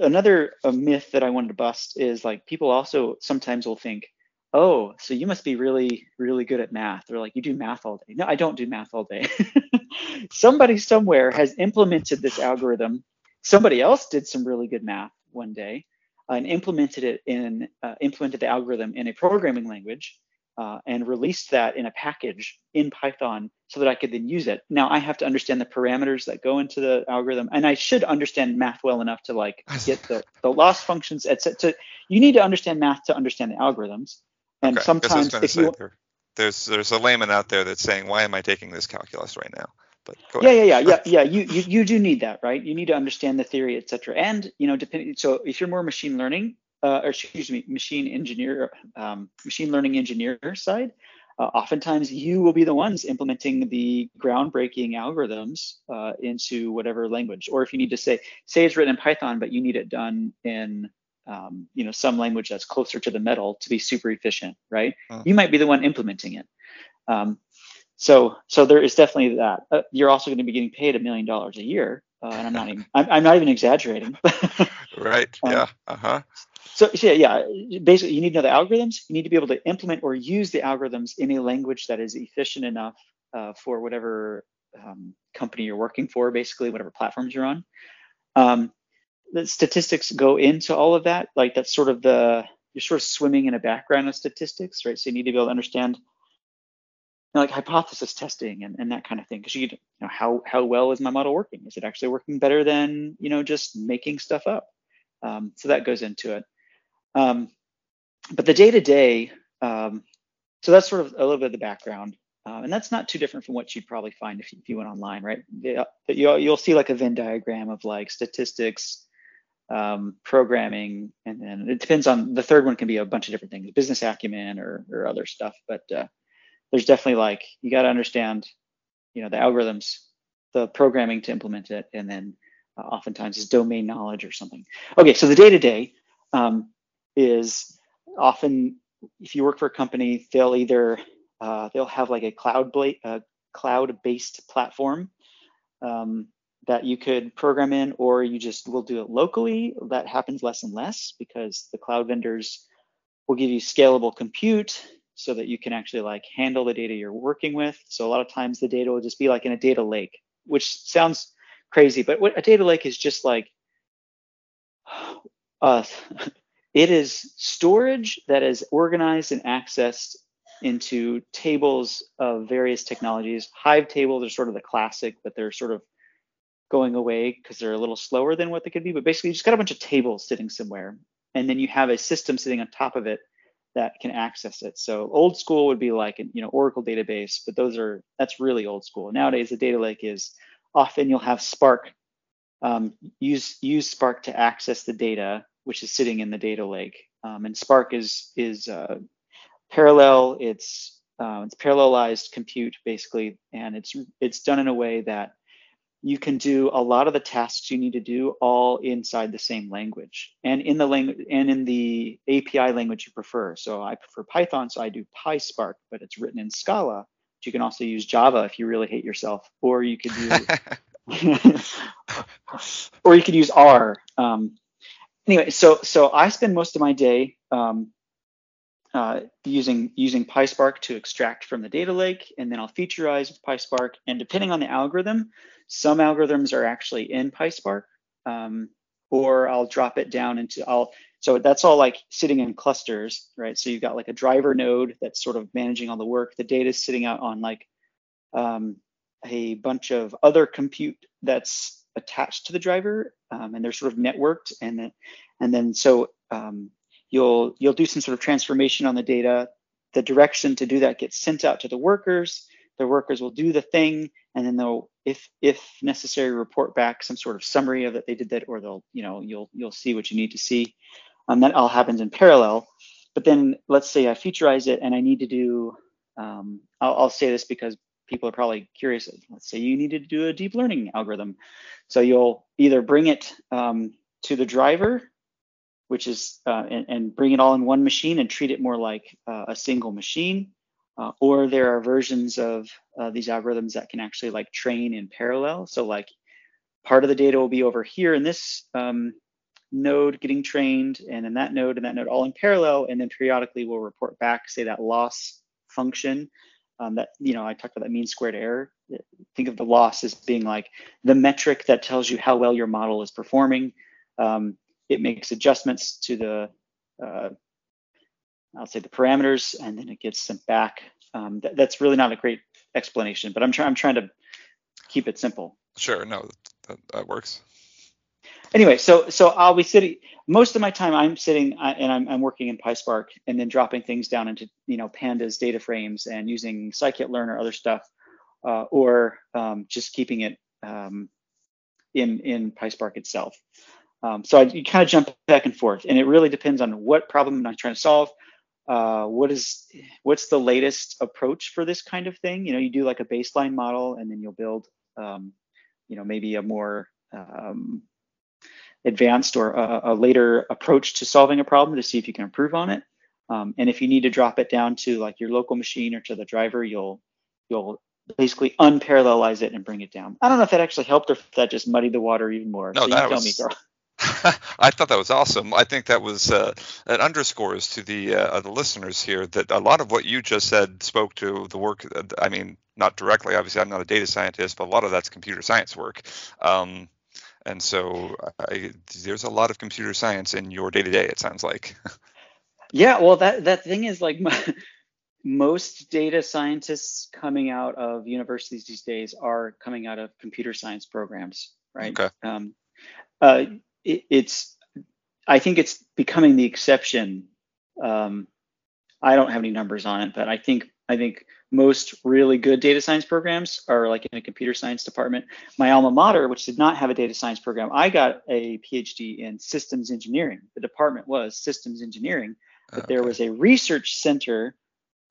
another a myth that I wanted to bust is like people also sometimes will think, oh, so you must be really, really good at math. Or like, you do math all day. No, I don't do math all day. <laughs> Somebody somewhere has implemented this algorithm. Somebody else did some really good math one day and implemented it in uh, implemented the algorithm in a programming language uh, and released that in a package in Python so that I could then use it. Now I have to understand the parameters that go into the algorithm, and I should understand math well enough to like <laughs> get the, the loss functions, etc. You need to understand math to understand the algorithms. And okay. sometimes if you there, there's there's a layman out there that's saying, why am I taking this calculus right now? But yeah, yeah, yeah, yeah, <laughs> yeah. You, you you do need that, right? You need to understand the theory, etc. And you know, depending. So if you're more machine learning, uh, or excuse me, machine engineer, um, machine learning engineer side, uh, oftentimes you will be the ones implementing the groundbreaking algorithms uh, into whatever language. Or if you need to say, say it's written in Python, but you need it done in um, you know some language that's closer to the metal to be super efficient, right? Uh-huh. You might be the one implementing it. Um, so so there is definitely that. Uh, you're also going to be getting paid a million dollars a year, uh, and I'm not even I'm, I'm not even exaggerating. <laughs> right. um, yeah. Uh huh. So, so yeah, basically you need to know the algorithms. You need to be able to implement or use the algorithms in a language that is efficient enough uh, for whatever um, company you're working for, basically whatever platforms you're on. Um, the statistics go into all of that. Like that's sort of the you're sort of swimming in a background of statistics, right? So you need to be able to understand know, like hypothesis testing and, and that kind of thing. Because you, you know how how well is my model working? Is it actually working better than you know just making stuff up? Um, so that goes into it. Um, but the day to day, so that's sort of a little bit of the background. Uh, and that's not too different from what you'd probably find if you, if you went online, right? Yeah, you'll, you'll see like a Venn diagram of like statistics, um, programming, and then it depends on the third one can be a bunch of different things, business acumen or, or other stuff. But uh, there's definitely like you got to understand, you know, the algorithms, the programming to implement it, and then uh, oftentimes is domain knowledge or something. Okay, so the day to day is often if you work for a company, they'll either uh, they'll have like a cloud bla- cloud based platform um, that you could program in, or you just will do it locally. That happens less and less because the cloud vendors will give you scalable compute so that you can actually like handle the data you're working with. So a lot of times the data will just be like in a data lake, which sounds crazy, but what a data lake is just like <sighs> uh, <laughs> it is storage that is organized and accessed into tables of various technologies. Hive tables are sort of the classic, but they're sort of going away because they're a little slower than what they could be. But basically, you just got a bunch of tables sitting somewhere, and then you have a system sitting on top of it that can access it. So old school would be like an you know Oracle database, but those are that's really old school. Nowadays, the data lake is often you'll have Spark um, use use Spark to access the data, which is sitting in the data lake. Um, and Spark is is uh, parallel. It's uh, it's parallelized compute basically, and it's it's done in a way that you can do a lot of the tasks you need to do all inside the same language and in the language and in the API language you prefer. So I prefer Python, so I do PySpark, but it's written in Scala. But you can also use Java if you really hate yourself, or you could do, <laughs> or you could use R. Um, anyway, so so I spend most of my day um, uh, using using PySpark to extract from the data lake, and then I'll featureize with PySpark. And depending on the algorithm, some algorithms are actually in PySpark, um, or I'll drop it down into I'll. So that's all like sitting in clusters, right? So you've got like a driver node that's sort of managing all the work. The data is sitting out on like um, a bunch of other compute that's attached to the driver, um, and they're sort of networked. And then, and then so um, you'll you'll do some sort of transformation on the data. The direction to do that gets sent out to the workers. The workers will do the thing, and then they'll, if if necessary, report back some sort of summary of that they did that, or they'll, you know, you'll you'll see what you need to see. Um, that all happens in parallel. But then let's say I featureize it and I need to do. Um, I'll, I'll say this because people are probably curious. Let's say you need to do a deep learning algorithm. So you'll either bring it um, to the driver which is uh, and, and, bring it all in one machine and treat it more like uh, a single machine. Uh, or there are versions of uh, these algorithms that can actually like train in parallel. So like part of the data will be over here in this um, node getting trained, and then that node and that node all in parallel, and then periodically we'll report back, say that loss function. Um, that you know, I talked about that mean squared error. Think of the loss as being like the metric that tells you how well your model is performing. Um, it makes adjustments to the, uh, I'll say the parameters, and then it gets sent back. Um, th- that's really not a great explanation, but I'm trying I'm trying to keep it simple. Sure, no, that, that works. Anyway, so so I'll be sitting most of my time. I'm sitting uh, and I'm, I'm working in PySpark and then dropping things down into you know pandas data frames and using scikit-learn or other stuff, uh, or um, just keeping it um, in in PySpark itself. Um, so I, you kind of jump back and forth, and it really depends on what problem I'm trying to solve. Uh, what is what's the latest approach for this kind of thing? You know, you do like a baseline model, and then you'll build, um, you know, maybe a more um, advanced or a, a, later approach to solving a problem to see if you can improve on it. Um, and if you need to drop it down to like your local machine or to the driver, you'll you'll basically unparallelize it and bring it down. I don't know if that actually helped or if that just muddied the water even more. No, so that was, me, <laughs> I thought that was awesome. I think that was uh, it underscores to the uh, the listeners here that a lot of what you just said spoke to the work. I mean, not directly. Obviously, I'm not a data scientist, but a lot of that's computer science work. Um, and so I, there's a lot of computer science in your day to day. It sounds like. <laughs> yeah, well, that that thing is like <laughs> most data scientists coming out of universities these days are coming out of computer science programs, right? Okay. Um, uh, it, it's I think it's becoming the exception. Um, I don't have any numbers on it, but I think I think most really good data science programs are like in a computer science department. My alma mater, which did not have a data science program, I got a PhD in systems engineering. The department was systems engineering, but okay. there was a research center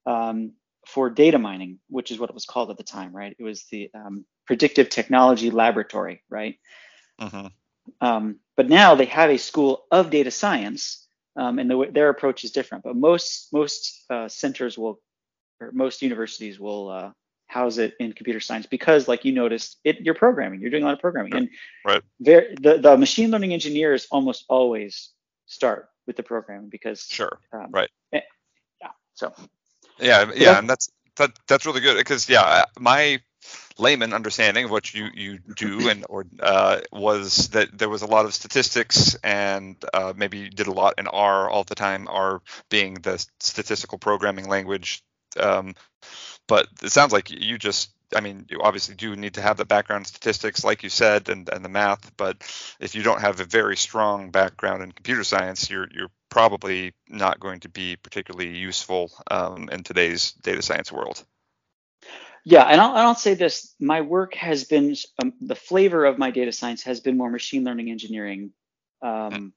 um, for data mining, which is what it was called at the time, right? It was the um, Predictive Technology Laboratory, right? Mm-hmm. Um, but now they have a school of data science, um, and the, their approach is different. But most most uh, centers will or most universities will uh, house it in computer science because, like you noticed, it you're programming, you're doing a lot of programming, and right. There, the the machine learning engineers almost always start with the programming because sure, um, right, eh, yeah, so yeah, yeah, and that's that that's really good because yeah, my layman understanding of what you you do <clears throat> and or uh, was that there was a lot of statistics and uh, maybe you did a lot in R all the time. R being the statistical programming language um, but it sounds like you just I mean, you obviously do need to have the background statistics, like you said, and, and the math. But if you don't have a very strong background in computer science, you're you're probably not going to be particularly useful um, in today's data science world. Yeah, and I'll, I'll say this: my work has been um, the flavor of my data science has been more machine learning engineering. Um,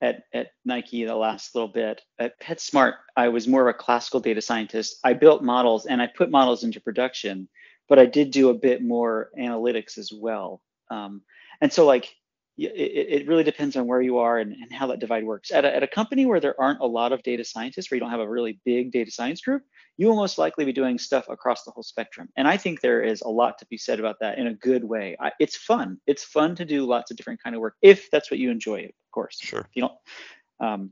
at, at Nike the last little bit. At PetSmart, I was more of a classical data scientist. I built models and I put models into production, but I did do a bit more analytics as well. Um, and so, like, it, it, really depends on where you are and, and how that divide works. At a, at a company where there aren't a lot of data scientists, where you don't have a really big data science group, you will most likely be doing stuff across the whole spectrum. And I think there is a lot to be said about that in a good way. I, it's fun. It's fun to do lots of different kind of work if that's what you enjoy, of course. Sure. You know, um,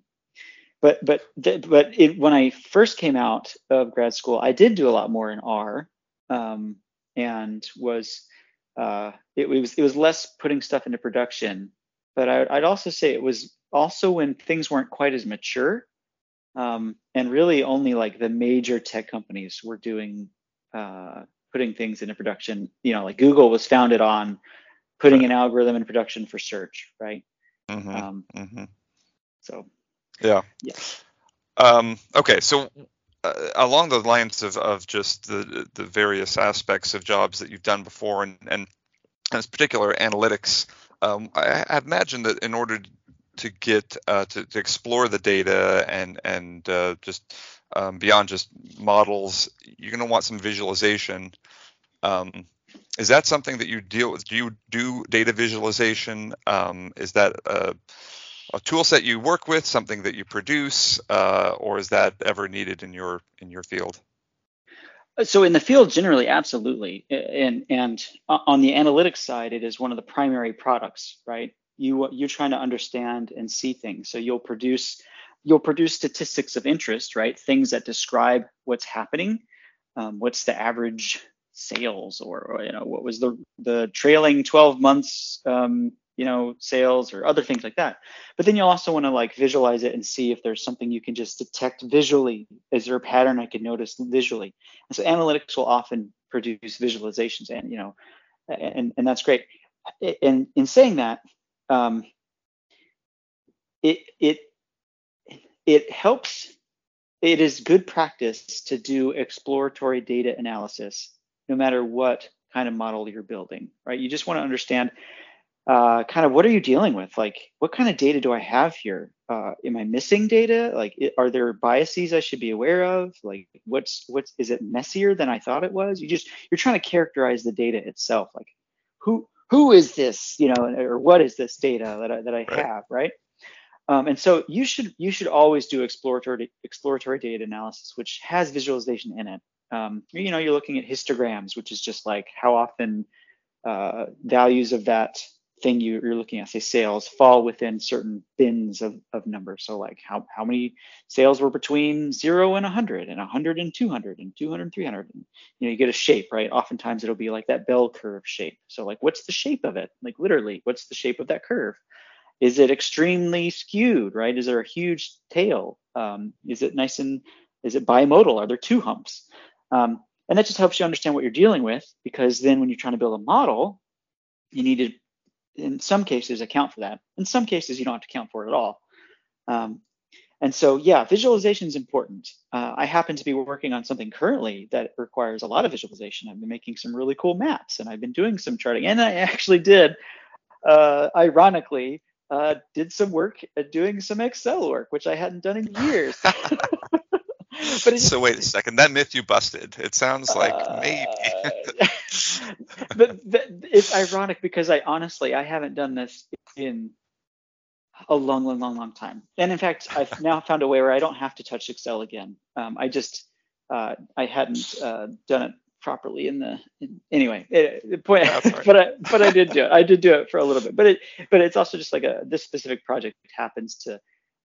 but but but it, when I first came out of grad school, I did do a lot more in R, um, and was uh, it, it, was it was less putting stuff into production, but I, would also say it was also when things weren't quite as mature, um, and really only like the major tech companies were doing uh, putting things into production. You know, like Google was founded on putting right. an algorithm in production for search, right? Mm-hmm. Um, mm-hmm. So yeah, yeah. Um, okay, so uh, along the lines of, of just the the various aspects of jobs that you've done before, and and in particular analytics, um, I, I imagine that in order to get uh, to, to explore the data and and uh, just um, beyond just models, you're going to want some visualization. Um, is that something that you deal with? Do you do data visualization? Um, is that uh, a tool set you work with, something that you produce, uh, or is that ever needed in your in your field? So in the field, generally, absolutely, and and on the analytics side, it is one of the primary products, right? you you're trying to understand and see things. So you'll produce you'll produce statistics of interest, right? Things that describe what's happening. Um, what's the average sales, or, or, you know, what was the the trailing 12 months, um, you know, sales, or other things like that. But then you'll also want to like visualize it and see if there's something you can just detect visually. Is there a pattern I can notice visually? And so analytics will often produce visualizations, and you know, and and that's great. And in saying that, um, it it it helps. It is good practice to do exploratory data analysis, no matter what kind of model you're building, right? You just want to understand uh, kind of what are you dealing with? Like, what kind of data do I have here? Uh, am I missing data? Like, it, are there biases I should be aware of? Like, what's what's is it messier than I thought it was? You just you're trying to characterize the data itself. Like, who who is this? You know, or what is this data that I, that I right. have, right? Um, and so you should you should always do exploratory exploratory data analysis, which has visualization in it. Um, you know, you're looking at histograms, which is just like how often uh, values of that thing you, are looking at, say sales, fall within certain bins of, of numbers. So like how, how many sales were between zero and 100 and 100 and 200 and 200 and 300. And, you know, you get a shape, right? Oftentimes it'll be like that bell curve shape. So like what's the shape of it? Like literally, what's the shape of that curve? Is it extremely skewed, right? Is there a huge tail? Um, is it nice and, is it bimodal? Are there two humps? Um, and that just helps you understand what you're dealing with because then when you're trying to build a model, you need to, in some cases, account for that. In some cases, you don't have to account for it at all. Um, and so, yeah, visualization is important. Uh, I happen to be working on something currently that requires a lot of visualization. I've been making some really cool maps and I've been doing some charting. And I actually did, uh, ironically, uh, did some work at doing some Excel work, which I hadn't done in years. <laughs> but so wait a second, that myth you busted. It sounds like uh, maybe. <laughs> <laughs> but, it's ironic because I honestly I haven't done this in a long, long, long, long time. And in fact, I've now found a way where I don't have to touch Excel again. Um, I just uh, I hadn't uh, done it properly in the in, anyway it, the point <laughs> but i but i did do it i did do it for a little bit but it but it's also just like a this specific project happens to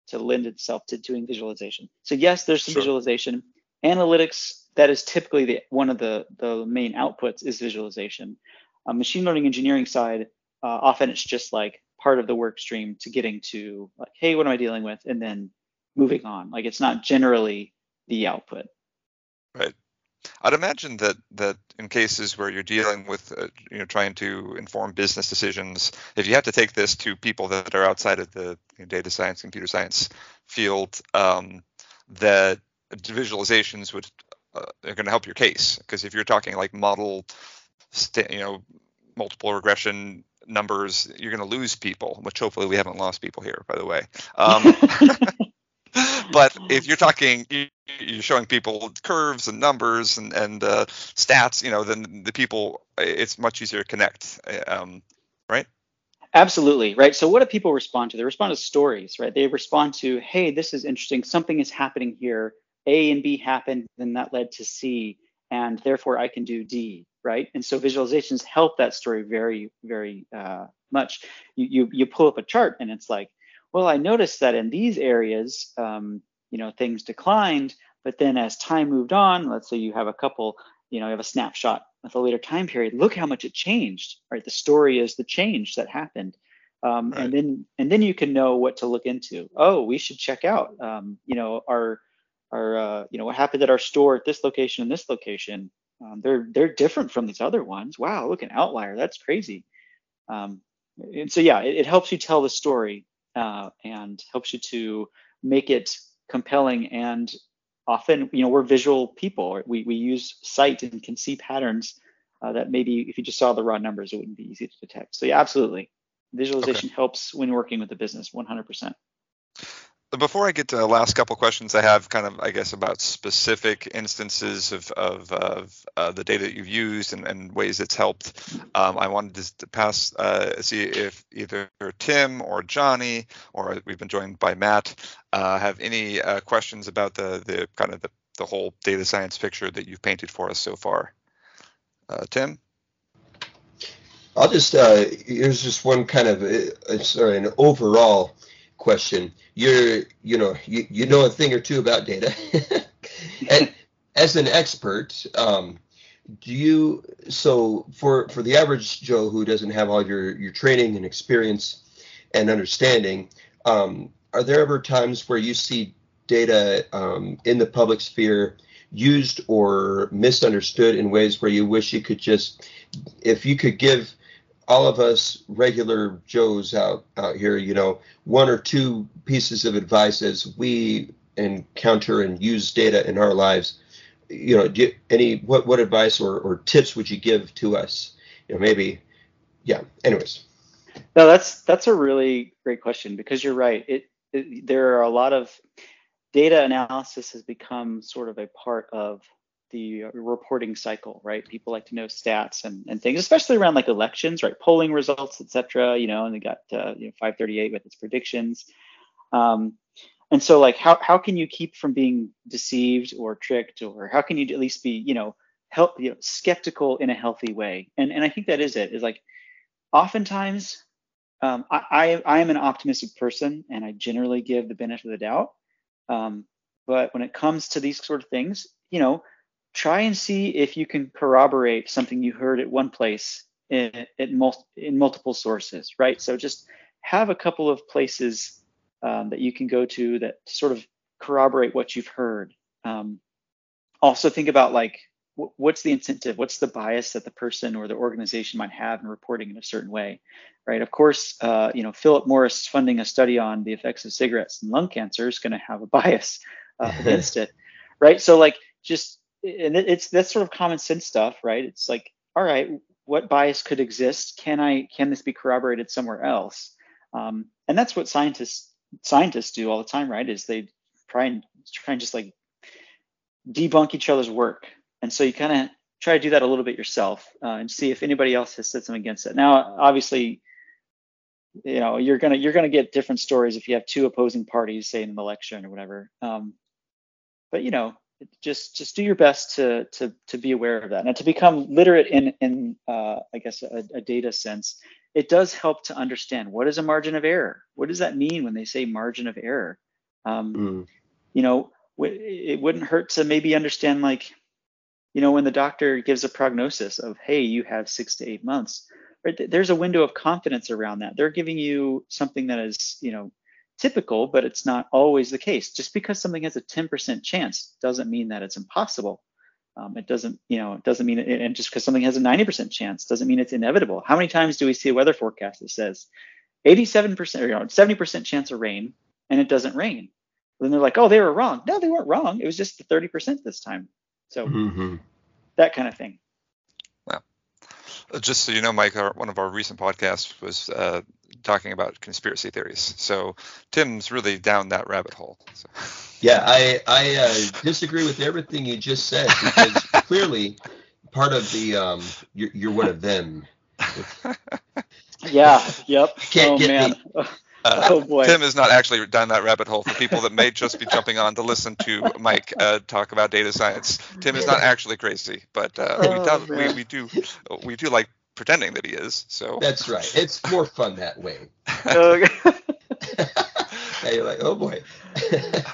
to lend itself to doing visualization so yes there's some sure. visualization analytics that is typically the one of the the main outputs is visualization. Uh, machine learning engineering side uh, often it's just like part of the work stream to getting to like hey what am i dealing with? And then moving on. Like it's not generally the output. Right. I'd imagine that that in cases where you're dealing with uh, you know trying to inform business decisions, if you have to take this to people that are outside of the you know, data science, computer science field, um, that visualizations would uh, are going to help your case because if you're talking like model, you know, multiple regression numbers, you're going to lose people, which hopefully we haven't lost people here, by the way. Um, <laughs> but if you're talking, you're showing people curves and numbers and, and uh, stats, you know, then the people, it's much easier to connect, um, right? Absolutely, right. So what do people respond to? They respond to stories, right? They respond to, hey, this is interesting. Something is happening here. A and B happened, then that led to C, and therefore I can do D, right? And so visualizations help that story very, very uh, much. You, you you pull up a chart and it's like, well, I noticed that in these areas, um, you know, things declined, but then as time moved on, let's say you have a couple, you know, you have a snapshot with a later time period, look how much it changed, right? The story is the change that happened. Um, right. And then and then you can know what to look into. Oh, we should check out, um, you know, our our uh, you know what happened at our store at this location and this location. Um, they're they're different from these other ones. Wow, look an outlier. That's crazy. Um, and so yeah, it, it helps you tell the story uh, and helps you to make it compelling and often you know we're visual people we, we use sight and can see patterns uh, that maybe if you just saw the raw numbers it wouldn't be easy to detect so yeah absolutely visualization okay. helps when working with the business 100% before I get to the last couple questions, I have kind of, I guess, about specific instances of, of, of uh, the data that you've used and, and ways it's helped. Um, I wanted to pass, uh, see if either Tim or Johnny, or we've been joined by Matt, uh, have any uh, questions about the, the kind of the, the whole data science picture that you've painted for us so far. Uh, Tim? I'll just uh, here's just one kind of sorry an overall question. You're you know you, you know a thing or two about data, <laughs> and as an expert, um, do you so for for the average Joe who doesn't have all your your training and experience and understanding, um, are there ever times where you see data um, in the public sphere used or misunderstood in ways where you wish you could just if you could give all of us regular joes out out here you know one or two pieces of advice as we encounter and use data in our lives. You know you, any what what advice or, or tips would you give to us? You know maybe yeah anyways. No that's that's a really great question because you're right. It, it there are a lot of data analysis has become sort of a part of the reporting cycle, right? People like to know stats and, and things, especially around like elections, right? Polling results, et cetera, you know, and they got, uh, you know, 538 with its predictions. Um, and so like, how, how can you keep from being deceived or tricked, or how can you at least be, you know, help, you know, skeptical in a healthy way? And, and I think that is it, is like, oftentimes um, I, I, I am an optimistic person and I generally give the benefit of the doubt. Um, but when it comes to these sort of things, you know, try and see if you can corroborate something you heard at one place in, in, mul- in multiple sources, right? So just have a couple of places um, that you can go to that sort of corroborate what you've heard. Um, also think about like w- what's the incentive, what's the bias that the person or the organization might have in reporting in a certain way, right? Of course, uh, you know Philip Morris funding a study on the effects of cigarettes and lung cancer is going to have a bias uh, <laughs> against it, right? So like just and it's that's sort of common sense stuff, right? It's like, all right, what bias could exist? Can I can this be corroborated somewhere else? Um, and that's what scientists scientists do all the time, right? Is they try and try and just like debunk each other's work. And so you kind of try to do that a little bit yourself uh, and see if anybody else has said something against it. Now, obviously, you know you're gonna you're gonna get different stories if you have two opposing parties, say in an election or whatever. Um, but you know, just just do your best to to to be aware of that and to become literate in in uh, I guess a, a, data sense. It does help to understand what is a margin of error. What does that mean when they say margin of error? Um, mm. You know, it wouldn't hurt to maybe understand like, you know, when the doctor gives a prognosis of, hey, you have six to eight months. Right? There's a window of confidence around that. They're giving you something that is, you know, typical, but it's not always the case. Just because something has a 10% chance doesn't mean that it's impossible. Um, it doesn't, you know, it doesn't mean, it, and just because something has a 90% chance doesn't mean it's inevitable. How many times do we see a weather forecast that says 87% or you know, 70% chance of rain and it doesn't rain? Then they're like, oh, they were wrong. No, they weren't wrong. It was just the 30% this time. So mm-hmm. that kind of thing. Well, just so you know, Mike, our, one of our recent podcasts was uh, talking about conspiracy theories. So Tim's really down that rabbit hole. So. <laughs> Yeah, I I uh, disagree with everything you just said because <laughs> clearly part of the um you're, you're one of them. <laughs> yeah. Yep. Can't oh get man. Me. Uh, <laughs> oh boy. Tim is not actually down that rabbit hole for people that may just be <laughs> jumping on to listen to Mike uh, talk about data science. Tim is not actually crazy, but uh, oh, we, we, we, do we do like pretending that he is. So that's right. It's more fun that way. <laughs> yeah, you're like, oh boy.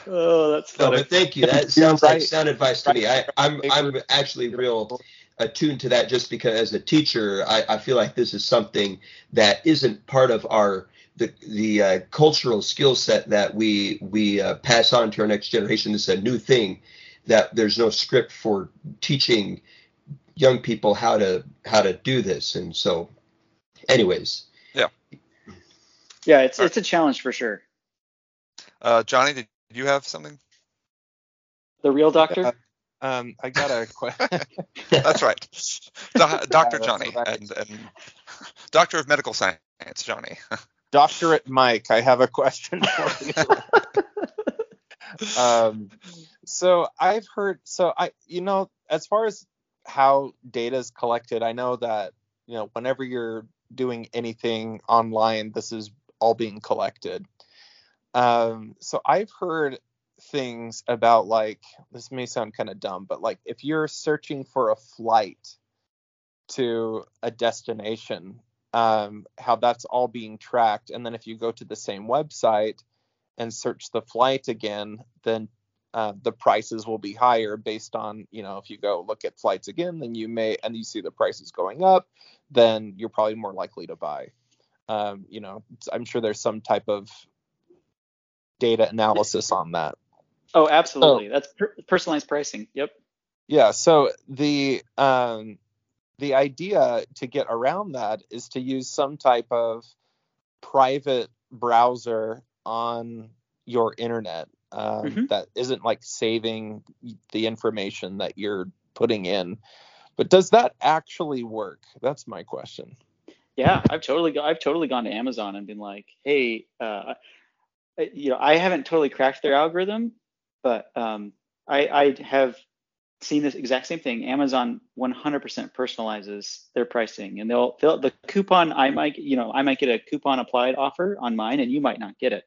oh, that's funny. No, but thank you. That sounds like sound advice to me. I, I'm I'm actually real attuned to that just because as a teacher, I, I feel like this is something that isn't part of our the the uh, cultural skill set that we we uh, pass on to our next generation. Is a new thing that there's no script for teaching young people how to how to do this. And so anyways. Yeah. Yeah it's it's a challenge for sure. Uh johnny did you have something? The real doctor? Uh, um i got a question <laughs> that's right. <laughs> Dr johnny and and doctor of medical science johnny <laughs> doctorate mike i have a question for you <laughs> um so i've heard so i you know as far as how data is collected. I know that you know whenever you're doing anything online, this is all being collected. Um, so I've heard things about like this may sound kind of dumb, but like if you're searching for a flight to a destination, um, how that's all being tracked. And then if you go to the same website and search the flight again, then uh, the prices will be higher based on, you know, if you go look at flights again, then you may, and you see the prices going up, then you're probably more likely to buy. Um, you know, I'm sure there's some type of data analysis on that. Oh, absolutely. That's per- personalized pricing. Yep. Yeah. So the um, the idea to get around that is to use some type of private browser on your internet um, mm-hmm. that isn't like saving the information that you're putting in. But does that actually work? That's my question. Yeah, I've totally I've totally gone to Amazon and been like, hey, uh, you know, I haven't totally cracked their algorithm, but um, I, I have seen this exact same thing. Amazon 100% personalizes their pricing, and they'll, they'll the coupon I might you know I might get a coupon applied offer on mine, and you might not get it.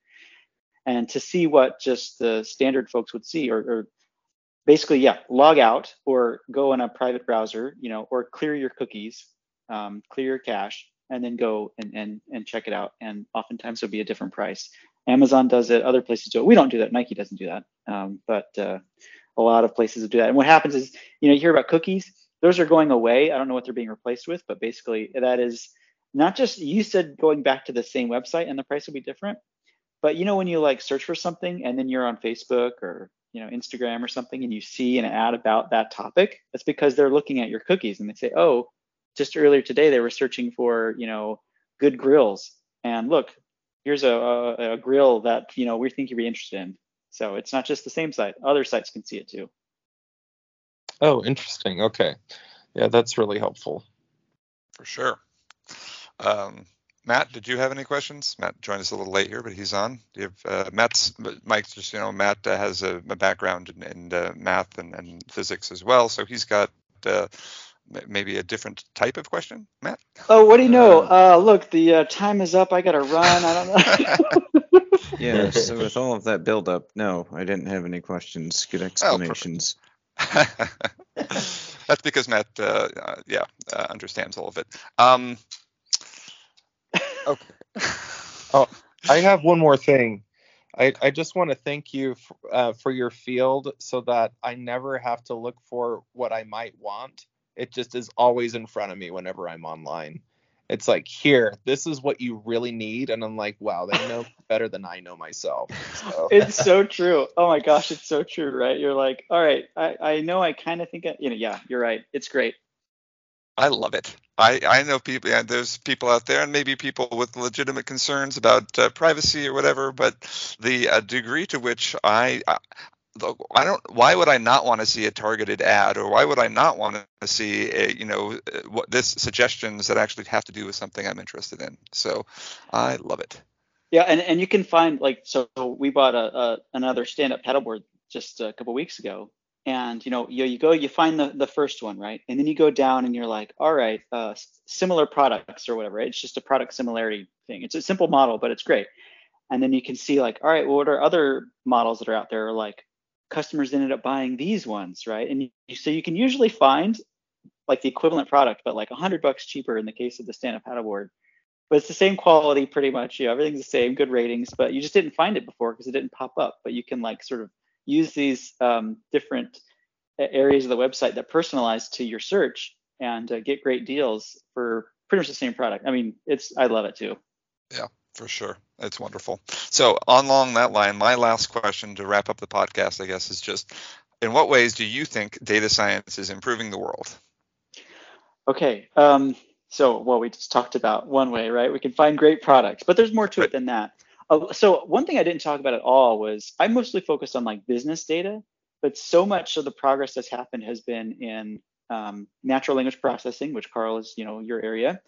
And to see what just the standard folks would see or, or basically yeah log out or go in a private browser you know or clear your cookies um, clear your cache and then go and, and and check it out and oftentimes it'll be a different price. Amazon does it other places do it. We don't do that. Nike doesn't do that. Um, but uh, a lot of places do that. And what happens is you know you hear about cookies those are going away. I don't know what they're being replaced with but basically that is not just you said going back to the same website and the price will be different but you know when you like search for something and then you're on Facebook or you know Instagram or something and you see an ad about that topic, that's because they're looking at your cookies and they say, "Oh, just earlier today they were searching for, you know, good grills. And look, here's a, a, a grill that, you know, we think you'd be interested in." So it's not just the same site. Other sites can see it too. Oh, interesting. Okay. Yeah, that's really helpful. For sure. Um, Matt, did you have any questions? Matt joined us a little late here, but he's on. Do you have uh, Matt's Mike's Just you know, Matt uh, has a, a, background in, in uh, math and, and, physics as well, so he's got uh, maybe a different type of question. Matt? Oh, what do you know? Uh, uh, look, the time is up. I got to run. I don't know. <laughs> <laughs> yeah. <laughs> So with all of that build up, no, I didn't have any questions. Good explanations. Oh, <laughs> That's because Matt, uh, yeah, understands all of it. Um, <laughs> Okay. oh, I have one more thing. I, I just want to thank you for, uh, for your field so that I never have to look for what I might want. It just is always in front of me whenever I'm online. It's like, here, this is what you really need. And I'm like, wow, they know <laughs> better than I know myself. So. It's so true. Oh my gosh, it's so true, right? You're like, all right, I, I know I kind of think, I, you know, yeah, you're right. It's great. I love it. I, I know people. Yeah, there's people out there, and maybe people with legitimate concerns about uh, privacy or whatever. But the uh, degree to which I, I, I don't. Why would I not want to see a targeted ad, or why would I not want to see, a, you know, uh, what this suggestions that actually have to do with something I'm interested in? So, I love it. Yeah, and, and you can find like so we bought a, a another stand-up paddleboard just a couple weeks ago, and you know you, you go you find the, the first one right and then you go down and you're like all right uh, similar products or whatever right? it's just a product similarity thing it's a simple model but it's great and then you can see like all right well, what are other models that are out there like customers ended up buying these ones right and you, so you can usually find like the equivalent product but like 100 bucks cheaper in the case of the stand-up paddleboard but it's the same quality pretty much you know everything's the same good ratings but you just didn't find it before because it didn't pop up but you can like sort of use these um, different areas of the website that personalize to your search and uh, get great deals for pretty much the same product. I mean, it's I love it too. Yeah, for sure. It's wonderful. So along that line, my last question to wrap up the podcast, I guess, is just in what ways do you think data science is improving the world? Okay. Um, so, well, we just talked about one way, right? We can find great products, but there's more to right. it than that. Uh, so one thing I didn't talk about at all was I mostly focused on like business data, but so much of the progress that's happened has been in um, natural language processing, which Carl is, you know, your area,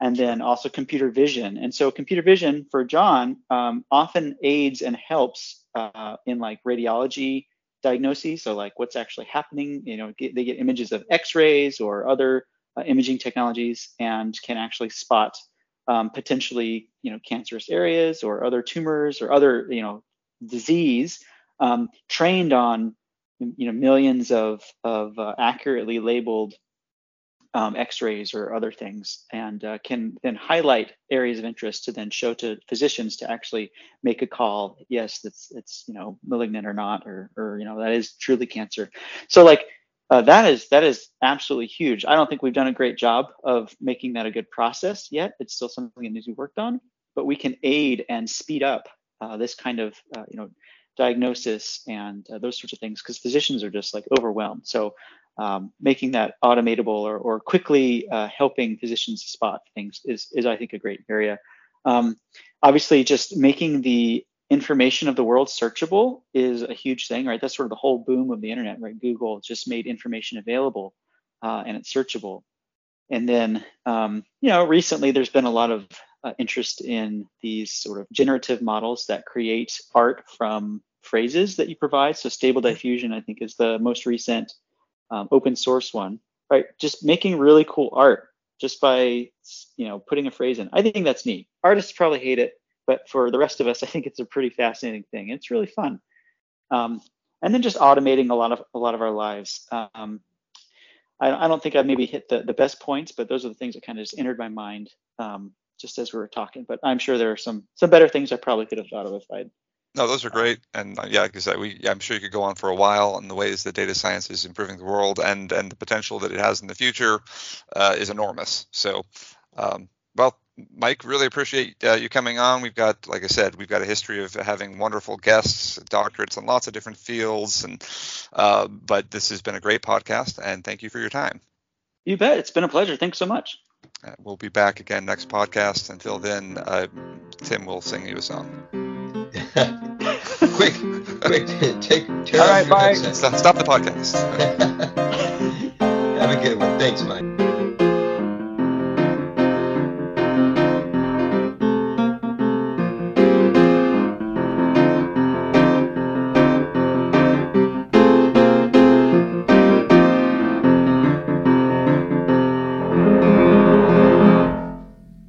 and then also computer vision. And so computer vision for John um, often aids and helps uh, in like radiology diagnoses. So like what's actually happening, you know, get, they get images of X-rays or other uh, imaging technologies and can actually spot um, potentially you know cancerous areas or other tumors or other you know disease um, trained on you know millions of of uh, accurately labeled um, x-rays or other things and uh, can then highlight areas of interest to then show to physicians to actually make a call yes that's it's you know malignant or not or or you know that is truly cancer. So like uh, that is that is absolutely huge. I don't think we've done a great job of making that a good process yet. It's still something that needs to be worked on but we can aid and speed up uh, this kind of uh, you know diagnosis and uh, those sorts of things because physicians are just like overwhelmed. So um, making that automatable or, or quickly uh, helping physicians spot things is, is I think a great area. Um, obviously, just making the information of the world searchable is a huge thing, right? That's sort of the whole boom of the internet, right? Google just made information available uh, and it's searchable. And then, um, you know, recently there's been a lot of uh, interest in these sort of generative models that create art from phrases that you provide. So Stable Diffusion, I think, is the most recent um, open source one, right? Just making really cool art just by you know putting a phrase in. I think that's neat. Artists probably hate it, but for the rest of us, <laughs> I think it's a pretty fascinating thing. It's really fun. Um, and then just automating a lot of a lot of our lives. Um, I, I, don't think I've maybe hit the, the best points, but those are the things that kind of just entered my mind um, just as we were talking. But I'm sure there are some some better things I probably could have thought of if I'd no, those are great, and uh, yeah, like I said, we I'm sure you could go on for a while on the ways that data science is improving the world, and and the potential that it has in the future uh, is enormous. So, um, well, Mike, really appreciate uh, you coming on. We've got, like I said, we've got a history of having wonderful guests, doctorates in lots of different fields, and uh, but this has been a great podcast, and thank you for your time. You bet, it's been a pleasure. Thanks so much. Uh, we'll be back again next podcast. Until then, uh, Tim will sing you a song. <laughs> quick, quick, take. All right, bye. Stop, stop the podcast. <laughs> Have a good one. Thanks, Mike.